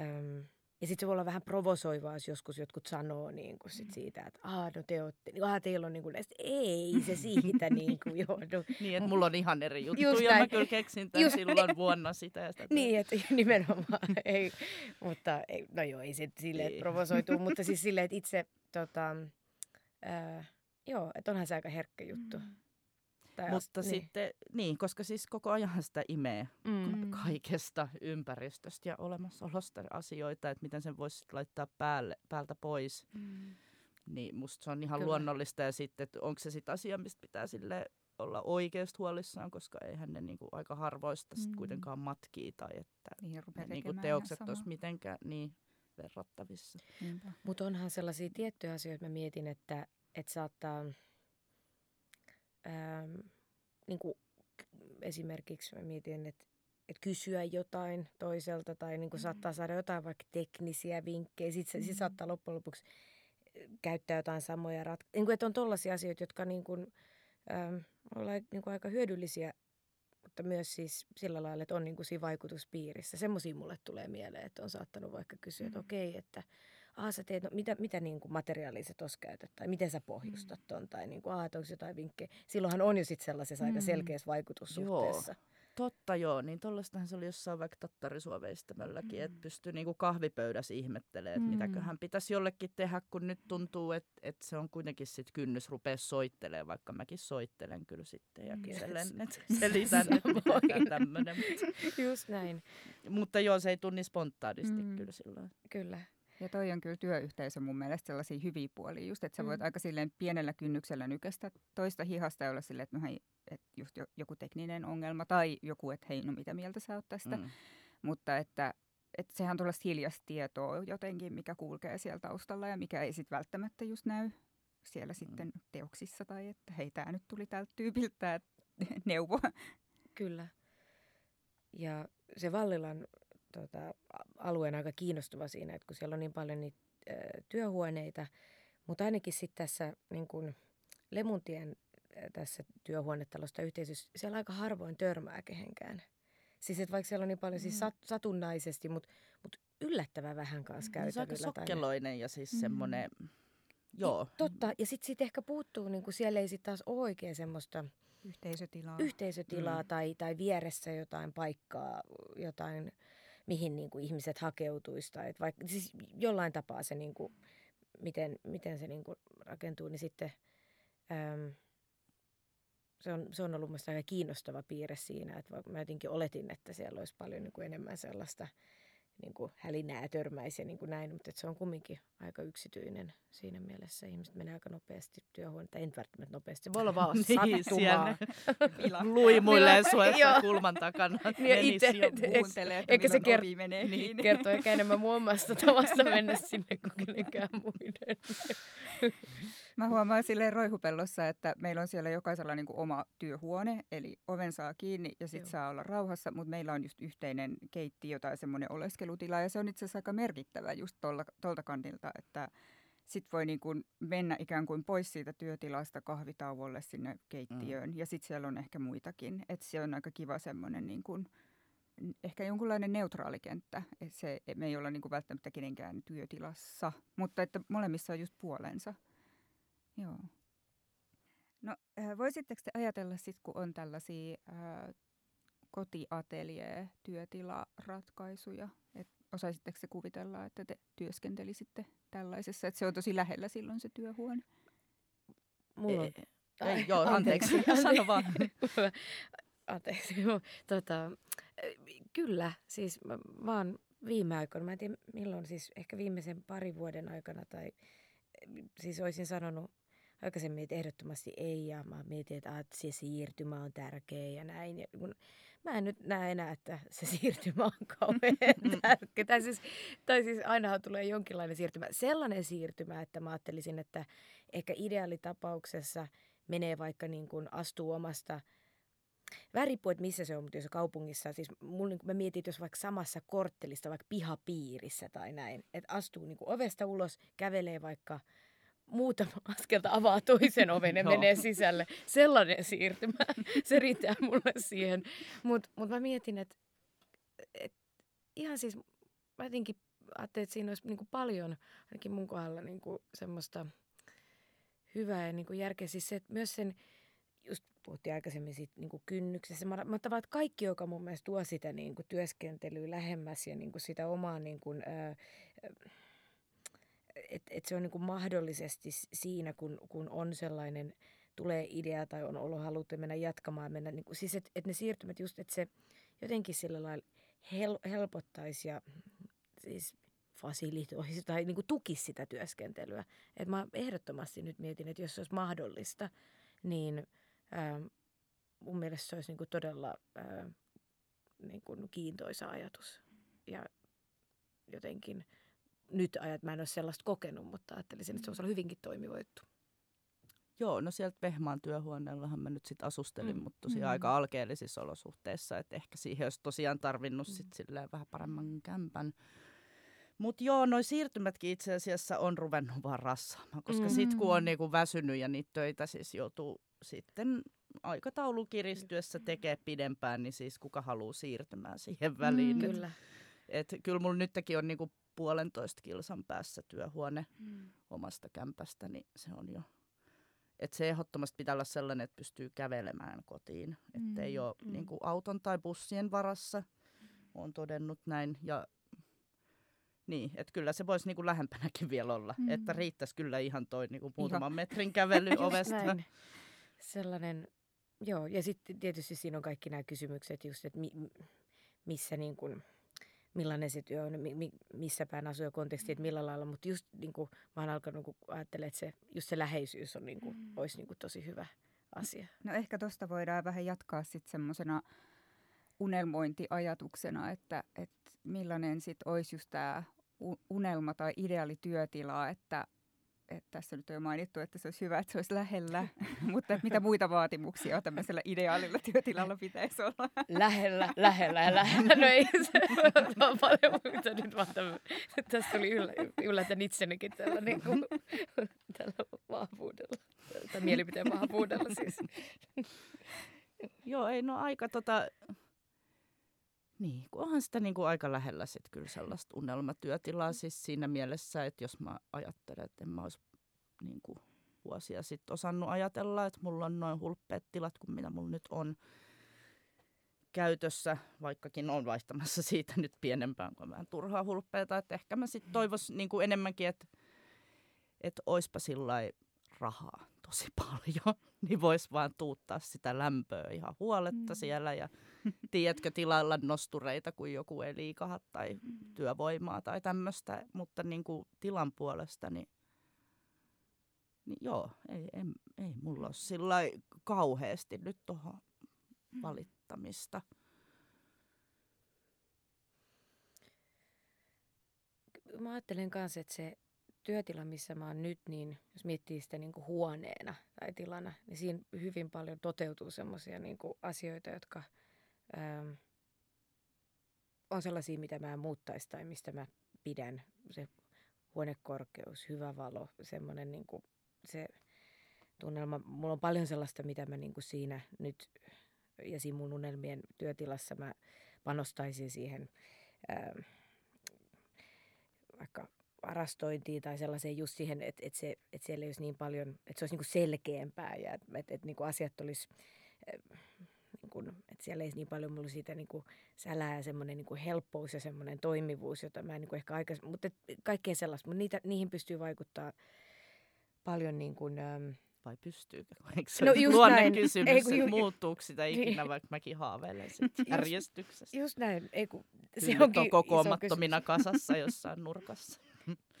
ähm, ja sitten se voi olla vähän provosoivaa, jos joskus jotkut sanoo niin kuin sit mm. siitä, että aah, no te olette, niin, aah, teillä on niin kuin näistä, ei se siitä niin kuin johdu. niin, että mulla on ihan eri juttu, Just ja mä kyllä keksin tämän Just silloin vuonna sitä ja sitä. niin, että nimenomaan, ei, mutta ei, no joo, ei se silleen, että provosoituu, mutta siis silleen, että itse, tota, äh, joo, että onhan se aika herkkä juttu. Mm. Tai Mutta niin. sitten, niin, koska siis koko ajan sitä imee mm. kaikesta ympäristöstä ja olemassaolosta asioita, että miten sen voisi laittaa päälle, päältä pois. Mm. Niin musta se on ihan Kyllä. luonnollista ja sitten, että onko se sitten asia, mistä pitää sille olla oikeasti huolissaan, koska eihän ne niinku aika harvoista mm. sit kuitenkaan matkii tai että niin, ne niinku teokset olisi mitenkään niin verrattavissa. Mutta onhan sellaisia tiettyjä asioita, mä mietin, että, että saattaa ähm, niin kuin esimerkiksi mä mietin, että, että kysyä jotain toiselta tai niin kuin saattaa saada jotain vaikka teknisiä vinkkejä. Sitten se sit saattaa loppujen lopuksi käyttää jotain samoja ratkaisuja. Niin kuin, että on tollaisia asioita, jotka niin kuin, ähm, olla niin kuin aika hyödyllisiä, mutta myös siis sillä lailla, että on niin kuin siinä vaikutuspiirissä. Semmoisia mulle tulee mieleen, että on saattanut vaikka kysyä, että okei, okay, että ah, sä teet, no, mitä, mitä niin kuin materiaalia sä tuossa käytät, tai miten sä pohjustat ton, tai niin kuin, ah, onko jotain vinkkejä. Silloinhan on jo sitten sellaisessa mm. aika selkeässä vaikutussuhteessa. Joo. Totta joo, niin tollastahan se oli jossain vaikka tattarisuoveistämölläkin, mm. että pystyy niinku kahvipöydässä ihmettelemään, että mm. mitäköhän pitäisi jollekin tehdä, kun nyt tuntuu, että, että se on kuitenkin sitten kynnys rupea soittelemaan, vaikka mäkin soittelen kyllä sitten ja kyselen, yes. että selitän, että tämmöinen. Just näin. Mutta joo, se ei tunni spontaanisti mm. kyllä silloin. Kyllä. Ja toi on kyllä työyhteisö mun mielestä sellaisia hyviä puolia, just että sä voit mm. aika silleen pienellä kynnyksellä nykästä toista hihasta ja olla silleen, että no hei, että just joku tekninen ongelma tai joku, että hei, no mitä mieltä sä oot tästä. Mm. Mutta että, että sehän on tuollaista hiljasta tietoa jotenkin, mikä kulkee siellä taustalla ja mikä ei sitten välttämättä just näy siellä mm. sitten teoksissa tai että hei, tämä nyt tuli tältä tyypiltä, että neuvo. Kyllä. Ja se Vallilan tota, alueen aika kiinnostava siinä, että kun siellä on niin paljon niitä ö, työhuoneita, mutta ainakin sitten tässä niin kun Lemuntien tässä työhuonetalosta yhteisössä, siellä aika harvoin törmää kehenkään. Siis että vaikka siellä on niin paljon siis mm. sat, satunnaisesti, mutta mut yllättävän vähän kanssa käytävillä. Se on aika sokkeloinen ja siis mm. semmoinen, joo. Niin, totta, ja sitten sit ehkä puuttuu, niin kuin siellä ei sitten taas ole oikein semmoista yhteisötilaa, yhteisötilaa mm. tai, tai vieressä jotain paikkaa, jotain mihin niin kuin ihmiset hakeutuisi. Tai että vaikka, siis jollain tapaa se, niin kuin, miten, miten se niin kuin rakentuu, niin sitten äm, se, on, se on ollut mielestäni aika kiinnostava piirre siinä, että mä jotenkin oletin, että siellä olisi paljon niin kuin enemmän sellaista – niin kuin hälinää törmäisi ja niin kuin näin, mutta se on kumminkin aika yksityinen siinä mielessä. Ihmiset menee aika nopeasti työhuoneeseen, ei välttämättä nopeasti, se voi olla vaan niin, sattumaa. Luimuilleen suojassa kulman takana. Niin itse, kuuntelee, että eikä se kert- menee niin. kertoo ehkä enemmän mun omasta tavasta mennä sinne kuin kenenkään muiden. Mä huomaan silleen roihupellossa, että meillä on siellä jokaisella niin kuin oma työhuone, eli oven saa kiinni ja sitten saa olla rauhassa, mutta meillä on just yhteinen keittiö tai semmoinen oleskelutila ja se on itse asiassa aika merkittävä just tuolta kantilta, että sitten voi niin kuin mennä ikään kuin pois siitä työtilasta kahvitauolle sinne keittiöön mm. ja sitten siellä on ehkä muitakin, että se on aika kiva semmoinen niin kuin, ehkä jonkunlainen neutraali kenttä. Se, me ei olla niin kuin välttämättä kenenkään työtilassa, mutta että molemmissa on just puolensa. Joo. No äh, voisitteko te ajatella sitten, kun on tällaisia äh, kotiateljee-työtilaratkaisuja, että osaisitteko se kuvitella, että te työskentelisitte tällaisessa, että se on tosi lähellä silloin se työhuone? Mulla on... Ei, ei, joo, anteeksi. anteeksi. Sano vaan. anteeksi. Tota, kyllä, siis mä, mä oon viime aikoina, mä en tiedä milloin, siis ehkä viimeisen parin vuoden aikana tai siis olisin sanonut aikaisemmin, että ehdottomasti ei ja mä mietin, että, että se siirtymä on tärkeä ja näin. Ja kun mä en nyt näe enää, että se siirtymä on kauhean mm. tärkeä. Tai siis, tai siis ainahan tulee jonkinlainen siirtymä. Sellainen siirtymä, että mä ajattelisin, että ehkä ideaalitapauksessa menee vaikka niin kuin astuu omasta Vähän riippuu, että missä se on, mutta jos kaupungissa, siis mulla, niin mä mietin, että jos vaikka samassa korttelissa, vaikka pihapiirissä tai näin, että astuu niin kuin ovesta ulos, kävelee vaikka – muutama askelta avaa toisen oven ja menee sisälle. Sellainen siirtymä, se riittää mulle siihen. Mutta mut mä mietin, että et, ihan siis, mä jotenkin ajattelin, että siinä olisi niinku paljon, ainakin mun kohdalla, niinku semmoista hyvää ja niinku järkeä. Siis se, että myös sen, just puhuttiin aikaisemmin siitä niinku kynnyksessä. Mä, mä että kaikki, joka mun mielestä tuo sitä niinku työskentelyä lähemmäs ja niinku sitä omaa niinku, ää, et se on niinku mahdollisesti siinä, kun, kun on sellainen, tulee idea tai on ollut haluttu mennä jatkamaan, mennä, niinku, siis että et ne siirtymät just, että se jotenkin sillä lailla hel, helpottaisi ja siis fasilitoisi tai niinku tukisi sitä työskentelyä. Et mä ehdottomasti nyt mietin, että jos se olisi mahdollista, niin ää, mun mielestä se olisi niinku todella ää, niinku kiintoisa ajatus. Ja jotenkin – nyt ajat, mä en ole sellaista kokenut, mutta ajattelisin, että se olisi ollut hyvinkin toimiva juttu. Joo, no sieltä Vehmaan työhuoneellahan mä nyt sitten asustelin, Mm. mutta tosiaan Mm. aika alkeellisissa olosuhteissa, että ehkä siihen olisi tosiaan tarvinnut Mm. sit silleen vähän paremman kämpän. Mutta joo, noi siirtymätkin itse asiassa on ruvennut vaan rassaamaan, koska Mm. sit kun on niinku väsynyt ja niitä töitä siis joutuu sitten aikataulun kiristyessä tekee pidempään, niin siis kuka haluaa siirtymään siihen väliin. Mm. Et- Kyllä. Et kyllä mulla nytkin on niinku puolentoista kilsan päässä työhuone omasta kämpästä, niin se on jo... Et se ehdottomasti pitää olla sellainen, että pystyy kävelemään kotiin. Että ei Mm, ole mm. niinku auton tai bussien varassa. Olen todennut näin. Ja niin, että kyllä se voisi niinku lähempänäkin vielä olla. Mm. Että riittäisi kyllä ihan toi niinku muutaman metrin kävely ovesta. näin. Sellainen, joo, ja sitten tietysti siinä on kaikki nämä kysymykset just, että mi, missä niin kuin, millainen se työ on, mi, mi, missä päin asuu ja konteksti, että millä lailla, mutta just niin kuin, mä oon alkanut kun ajattelemaan, että se, just se läheisyys on, niin kuin, Mm. olisi niin kuin, tosi hyvä asia. No ehkä tuosta voidaan vähän jatkaa sitten semmoisena unelmointiajatuksena, että, että millainen sitten olisi just tämä unelma tai ideaali työtila, että, että tässä nyt on jo mainittu, että se olisi hyvä, että se olisi lähellä, mutta että mitä muita vaatimuksia tämmöisellä ideaalilla työtilalla pitäisi olla? Lähellä, lähellä ja lähellä. No ei se on paljon muuta nyt vaan tämmö, Tästä tuli yllä, yllätän itsenikin tällä, niin kuin, tällä vahvuudella. Tai mielipiteen vahvuudella siis. Joo, ei no aika tota... Niin, kun onhan sitä niinku aika lähellä sit kyllä sellaista unelmatyötilaa siis siinä mielessä, että jos mä ajattelen, että en mä olisi niinku vuosia sitten osannut ajatella, että mulla on noin hulppeat tilat kuin mitä mulla nyt on käytössä, vaikkakin on vaihtamassa siitä nyt pienempään, kun on vähän turhaa hulppeita. Että ehkä mä sitten toivoisin niinku enemmänkin, että et oispa sillä rahaa tosi paljon, niin vois vaan tuuttaa sitä lämpöä ihan huoletta Mm. siellä ja tiedätkö tilailla nostureita, kun joku ei liikaha tai Mm. työvoimaa tai tämmöistä, mutta niin kuin tilan puolesta, niin, niin joo, ei, ei, ei mulla ole sillä kauheasti nyt tuohon valittamista. Mä ajattelen kanssa, että se työtila, missä mä oon nyt, niin jos miettii sitä niin kuin huoneena tai tilana, niin siinä hyvin paljon toteutuu semmoisia niin asioita, jotka ähm, on sellaisia, mitä mä en muuttaisi tai mistä mä pidän. Se huonekorkeus, hyvä valo, semmoinen niin kuin se tunnelma. Mulla on paljon sellaista, mitä mä niin kuin siinä nyt ja siinä mun unelmien työtilassa mä panostaisin siihen ähm, vaikka varastointiin tai sellaiseen just siihen, että, että, se, että siellä ei olisi niin paljon, että se olisi niin kuin selkeämpää ja että, että, että niin kuin asiat olisi, niin kuin, että siellä ei niin paljon mulla siitä niin kuin sälää ja semmoinen niin kuin helppous ja semmoinen toimivuus, jota mä en niin kuin ehkä aikaisemmin, mutta kaikkea sellaista, mutta niitä, niihin pystyy vaikuttaa paljon niin kuin, ähm, Vai pystyykö? Eikö se No just luonne näin. kysymys, Ei, kun että ju- muuttuuko sitä Niin. ikinä, vaikka mäkin haaveilen sit järjestyksestä. just näin, ei kun, se Kyllä nyt onkin on kokoomattomina kasassa jossain nurkassa.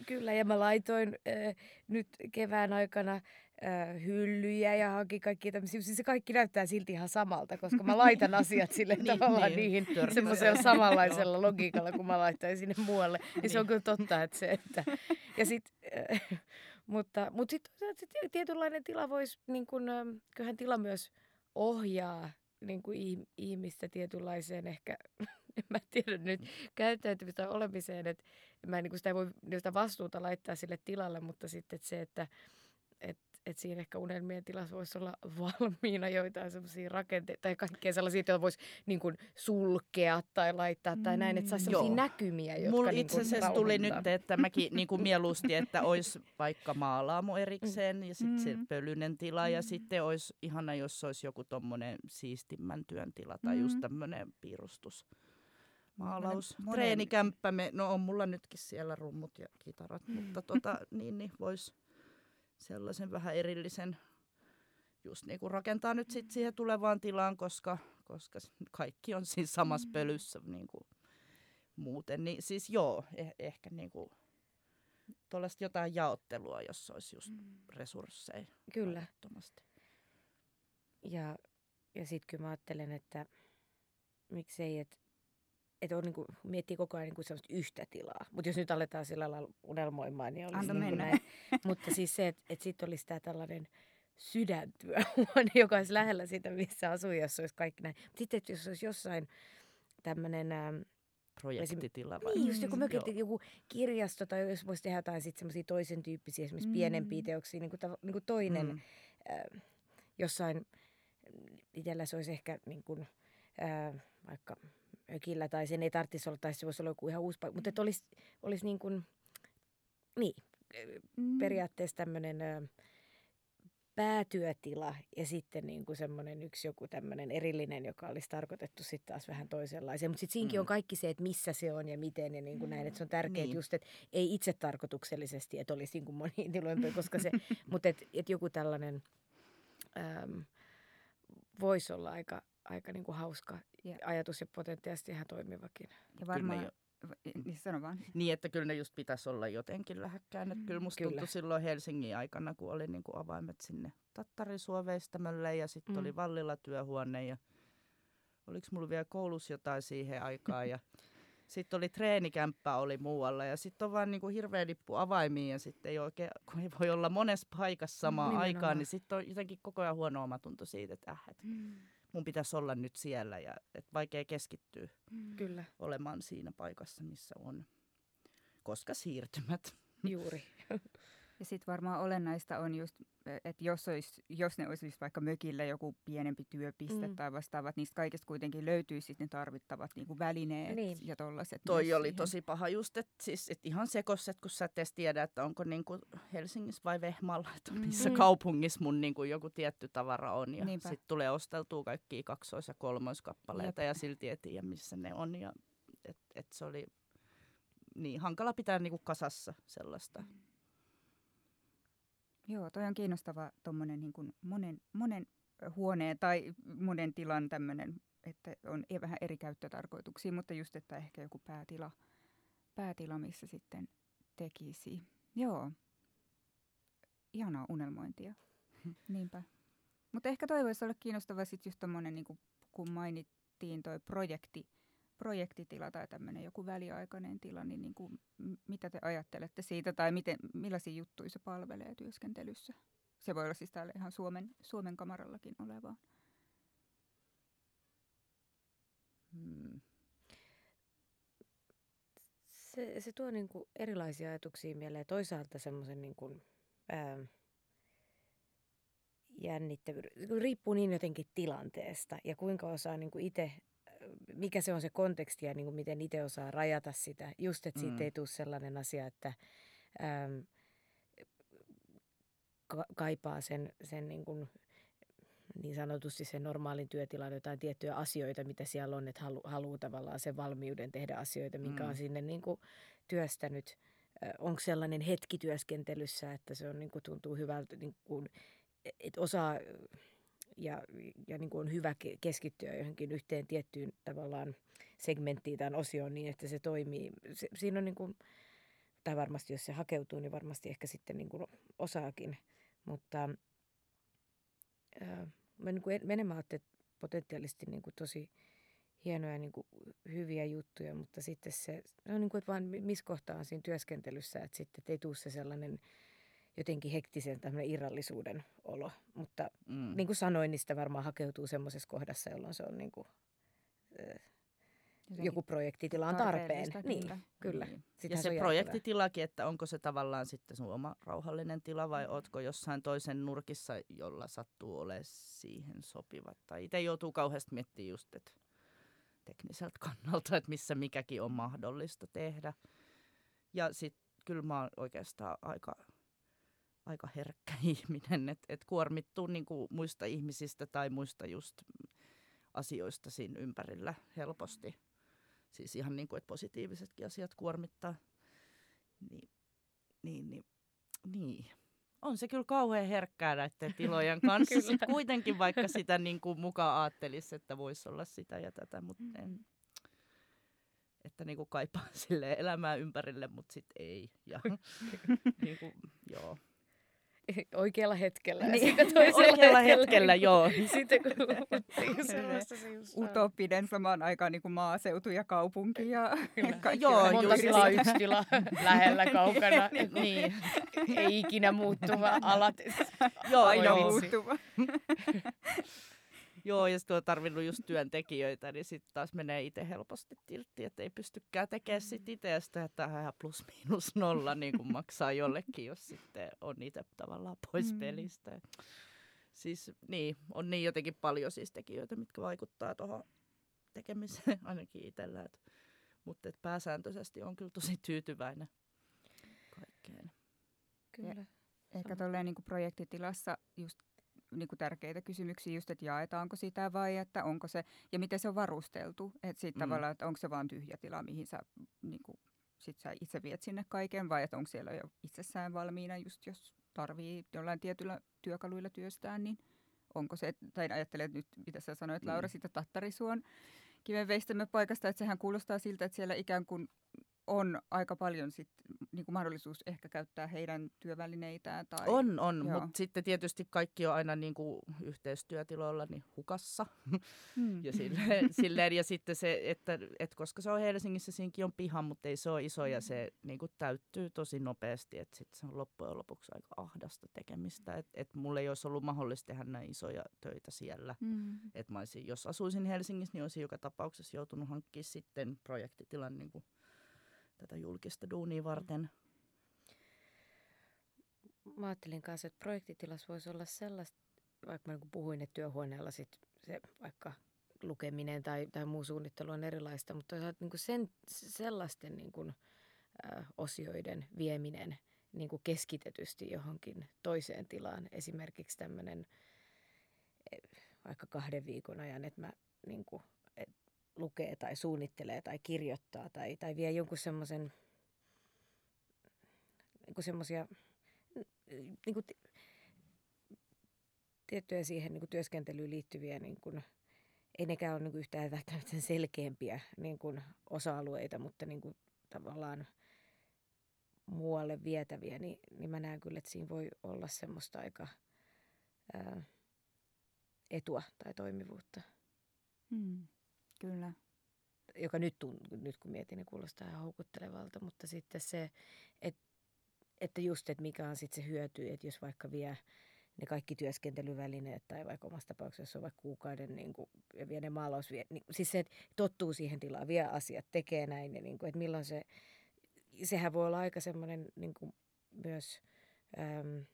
Kyllä, ja mä laitoin äh, nyt kevään aikana äh, hyllyjä ja hankin kaikki tämmöisiä. Siis se kaikki näyttää silti ihan samalta, koska mä laitan asiat sille Niin, tavallaan niin, niihin semmoisella samanlaisella logiikalla, kun mä laittaisin sinne muualle. Niin se on kyllä totta, että se, että... Ja sit, äh, mutta mutta sitten tietynlainen tila voisi, niin kun, äh, kyllähän tila myös ohjaa niin kuin ihmistä tietynlaiseen ehkä, en mä tiedä nyt, käyttäytymistä tai olemiseen, että mä en, niin sitä ei voi sitä vastuuta laittaa sille tilalle, mutta sitten että se, että et, et siinä ehkä unelmien tilassa voisi olla valmiina joitain sellaisia rakenteita tai kaikkea sellaisia, joita voisi niin kuin sulkea tai laittaa tai näin, että saisi Mm, sellaisia joo. näkymiä, jotka Mulla niin itse asiassa tuli nyt, että mäkin niin kuin mieluusti, että olisi vaikka maalaamo erikseen ja sitten se Mm. pölyinen tila ja Mm. sitten olisi ihana, jos olisi joku tommonen siistimmän työn tila tai just Mm. tämmöinen piirustus. Maalaus, monen- no on mulla nytkin siellä rummut ja kitarat, mutta tota, niin, niin voisi sellaisen vähän erillisen just niin kuin rakentaa nyt sit siihen tulevaan tilaan, koska, koska kaikki on siinä samassa pölyssä niin kuin muuten. Niin siis joo, eh, ehkä niin kuin tuollaista jotain jaottelua, jos olisi just resursseja. Kyllä. Ja, ja sitten kyllä mä ajattelen, että miksei, että et on niinku, miettii koko ajan niinku sellaista yhtä tilaa. Mutta jos nyt aletaan sillä lailla unelmoimaan, niin olisi niinku mennä. näin. Mutta siis se, että et sitten olisi tämä tällainen sydäntyöhuone, joka olisi lähellä sitä, missä asuu, jos olisi kaikki näin. Mutta sitten, että jos olisi jossain tämmöinen... Projektitila vai? Niin, just joku, Mm, mökki, joo. joku kirjasto tai jos voisi tehdä jotain sitten semmoisia toisen tyyppisiä, esimerkiksi pienempiä Mm. teoksia, niin kuin, tav- niin kuin toinen Mm. äh, jossain, itsellä se olisi ehkä niin kuin, äh, vaikka mökillä tai sen ei tarvitsisi olla, tai se voisi olla joku ihan uusi paikka, mutta että olisi, olisi niin kuin, niin, Mm. periaatteessa tämmöinen päätyötila ja sitten niin kuin semmoinen yksi joku tämmöinen erillinen, joka olisi tarkoitettu sitten taas vähän toisenlaiseen. Mutta sitten siinäkin Mm. on kaikki se, että missä se on ja miten ja niin kuin näin. Että se on tärkeää Niin. just, että ei itse tarkoituksellisesti, että olisi niin kuin moniin tilojen, koska se, mutta että et joku tällainen äm, voisi olla aika, aika niin kuin hauska Ja- ajatus ja potentiaalisesti ihan toimivakin. Ja Kyllä varmaan, ne niin sano vaan. Niin, että kyllä ne just pitäisi olla jotenkin lähekkäin. Että kyllä musta Kyllä. tuntui silloin Helsingin aikana, kun oli niin kuin avaimet sinne Tattarisuoveistämölle ja sitten Mm. oli Vallilla työhuone ja oliko mulla vielä koulussa jotain siihen aikaan ja sitten oli treenikämppä oli muualla ja sitten on vaan niin kuin hirveä lippu avaimiin ja sitten ei oikein, kun ei voi olla monessa paikassa samaan Nimenomaan. aikaan, niin sitten on jotenkin koko ajan huono omatunto siitä, että äh, et mun pitäisi olla nyt siellä ja että vaikea keskittyä Kyllä, olemaan siinä paikassa, missä on. Koska siirtymät. juuri. Ja sitten varmaan olennaista on just, että jos, olisi, jos ne olisi just vaikka mökillä joku pienempi työpiste Mm. mm. tai vastaavat, niistä kaikista kuitenkin löytyy sitten ne tarvittavat niinku välineet Niin. ja tollaset. Toi oli siihen. tosi paha just, että siis, et ihan sekos, että kun sä et edes tiedä, että onko niinku Helsingissä vai Vehmaalla, että missä Mm. kaupungissa mun niinku joku tietty tavara on. Ja sitten tulee osteltua kaikkia kaksois- ja kolmoiskappaleita ja silti ei tiedä, missä ne on. Ja, et, et se oli niin hankala pitää niinku kasassa sellaista. Joo, toi on kiinnostava tuommoinen niin kuin monen, monen huoneen tai monen tilan tämmöinen, että on e- vähän eri käyttötarkoituksia, mutta just, että ehkä joku päätila, päätila missä sitten tekisi. Joo, ihanaa unelmointia. Niinpä. Mutta ehkä toi voisi olla kiinnostava sitten just tommonen, niin kuin, kun mainittiin toi projekti, projektitila tai tämmöinen joku väliaikainen tila, niin, niin kuin, mitä te ajattelette siitä tai miten, millaisia juttuja se palvelee työskentelyssä? Se voi olla siis täällä ihan Suomen, Suomen kamarallakin olevaa. Hmm. Se, se tuo niin kuin erilaisia ajatuksia mieleen. Toisaalta semmoisen niin kuin, ää, jännittävyyden. Riippuu niin jotenkin tilanteesta ja kuinka osaa niin kuin itse, mikä se on se konteksti ja niin kuin miten itse osaa rajata sitä. Just, että siitä Mm. ei tule sellainen asia, että äm, ka- kaipaa sen, sen niin kuin niin sanotusti sen normaalin työtilan jotain tiettyjä asioita, mitä siellä on, että halu, haluaa tavallaan sen valmiuden tehdä asioita, minkä Mm. on sinne niin kuin työstänyt. Onko sellainen hetki työskentelyssä, että se on, niin kuin, tuntuu hyvältä, niin kuin, että osaa ja, ja niin kuin on hyvä ke- keskittyä johonkin yhteen tiettyyn tavallaan segmenttiin tai osioon niin, että se toimii. Se, siinä on niin kuin, tai varmasti jos se hakeutuu, niin varmasti ehkä sitten niin kuin osaakin, mutta ää, mä niin kuin enemmän ajattelin, että potentiaalisesti niin kuin tosi hienoja niin kuin hyviä juttuja, mutta sitten se, on niin kuin, että vaan mi- missä kohtaa on siinä työskentelyssä, että sitten ei tule se sellainen jotenkin hektisen tämmöinen irrallisuuden olo. Mutta Mm. niin kuin sanoin, niin sitä varmaan hakeutuu semmoisessa kohdassa, jolloin se on niin kuin, Jotenkin joku projektitila on tarpeen. Niin, kyllä. kyllä. Niin. Ja se se projektitilakin, että onko se tavallaan sitten sun oma rauhallinen tila Mm. vai ootko jossain toisen nurkissa, jolla sattuu olemaan siihen sopivat. Tai itse joutuu kauheasti miettimään just, että tekniseltä kannalta, että missä mikäkin on mahdollista tehdä. Ja sitten kyllä mä oon oikeastaan aika, aika herkkä ihminen, että et kuormittuu niinku muista ihmisistä tai muista just asioista siinä ympärillä helposti. Siis ihan niin kuin, että positiivisetkin asiat kuormittaa. Niin, niin, niin, niin. On se kyllä kauhean herkkää näiden tilojen kanssa. Sitten kuitenkin vaikka sitä niin kuin mukaan ajattelisi, että voisi olla sitä ja tätä, mutta en. Että niin kuin kaipaa sille elämää ympärille, mutta sitten ei. Ja, niin kuin, joo. oikealla hetkellä. Ja Niin. sitten toisella Oikealla hetkellä, niin joo. Sitten kun niin sellaista se just on. Utopinen samaan aikaan niin kuin maaseutu ja kaupunki ja kaikki Joo, Monta just tilaa, yksi tila lähellä, kaukana. Niin. Ei ikinä muuttuva alat. Joo, Aina muuttuva. Joo, ja sitten on tarvinnut just työntekijöitä, niin sitten taas menee itse helposti tiltti, että ei pystykään tekemään sit itse, ja sitten tämä ihan plus miinus nolla niin kuin maksaa jollekin, jos sitten on itse tavallaan pois Mm. pelistä. Siis niin, on niin jotenkin paljon siis tekijöitä, mitkä vaikuttaa tuohon tekemiseen ainakin itsellä. Mutta pääsääntöisesti on kyllä tosi tyytyväinen kaikkeen. Kyllä. Ehkä tolleen niin kuin projektitilassa just niin kuin tärkeitä kysymyksiä just, että jaetaanko sitä vai että onko se, ja miten se on varusteltu. Että sitten Mm. tavallaan, että onko se vaan tyhjä tila, mihin sä, niin kuin, sit sä itse viet sinne kaiken, vai että onko siellä jo itsessään valmiina, just jos tarvii jollain tietyllä työkaluilla työstää, niin onko se, tai ajattelen nyt, mitä sä sanoit Laura, Mm. siitä Tattarisuon kivenveistämme paikasta, että sehän kuulostaa siltä, että siellä ikään kuin on aika paljon sit, niin kuin mahdollisuus ehkä käyttää heidän työvälineitään. Tai, On, on, Joo. mutta sitten tietysti kaikki on aina niin kuin yhteistyötiloilla niin hukassa. Mm. Ja, silleen, silleen, ja sitten se, että, että koska se on Helsingissä, siinkin on piha, mutta ei se ole iso ja se niin kuin täyttyy tosi nopeasti. Että sitten se on loppujen lopuksi aika ahdasta tekemistä. Että et mulla ei olisi ollut mahdollista tehdä näin isoja töitä siellä. Mm. Et mä olisin, jos asuisin Helsingissä, niin olisin joka tapauksessa joutunut hankkimaan sitten projektitilan niin kuin tätä julkista duunia varten. Mä ajattelin kanssa, että projektitilas voisi olla sellaista, vaikka mä niin puhuin, että työhuoneella sit se vaikka lukeminen tai, tai muu suunnittelu on erilaista, mutta toisaalta niin sen, sellaisten niin kuin, ä, osioiden vieminen niin kuin keskitetysti johonkin toiseen tilaan, esimerkiksi tämmöinen vaikka kahden viikon ajan, että mä niin kuin, lukee tai suunnittelee tai kirjoittaa tai, tai vie jonkun semmoisen niin semmoisia niin kuin, tiettyjä siihen niin kuin työskentelyyn liittyviä, niin kuin, ei nekään ole niin kuin yhtään välttämättä sen selkeämpiä niin kuin osa-alueita, mutta niin kuin, tavallaan muualle vietäviä, niin, niin mä näen kyllä, että siinä voi olla semmoista aika ää, etua tai toimivuutta, Mm. Kyllä. joka nyt, nyt kun mietin, niin kuulostaa ihan houkuttelevalta, mutta sitten se, että, että just, että mikä on sitten se hyöty, että jos vaikka vie ne kaikki työskentelyvälineet tai vaikka omassa tapauksessa on vaikka kuukauden niin kuin, ja vie ne maalaus, vie, niin, siis se, että tottuu siihen tilaan, vie asiat, tekee näin ja niin kuin, että milloin se, sehän voi olla aika semmoinen niin kuin, myös äm,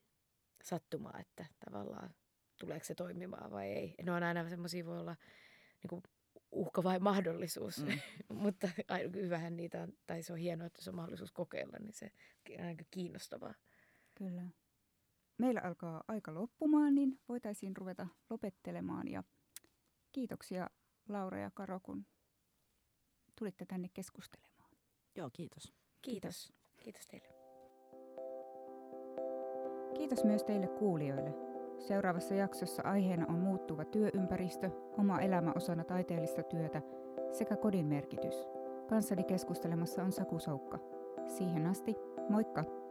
sattumaa, että tavallaan tuleeko se toimimaan vai ei. Ne on aina semmoisia, voi olla niin kuin, uhka vai mahdollisuus, Mm. mutta hyvähän niitä on, tai se on hienoa, että se on mahdollisuus kokeilla, niin se on aika kiinnostavaa. Kyllä. Meillä alkaa aika loppumaan, niin voitaisiin ruveta lopettelemaan. Ja kiitoksia Laura ja Karo, kun tulitte tänne keskustelemaan. Joo, kiitos. Kiitos. Kiitos teille. Kiitos myös teille kuulijoille. Seuraavassa jaksossa aiheena on muuttuva työympäristö, oma elämä osana taiteellista työtä sekä kodin merkitys. Kanssani keskustelemassa on Saku Soukka. Siihen asti, moikka!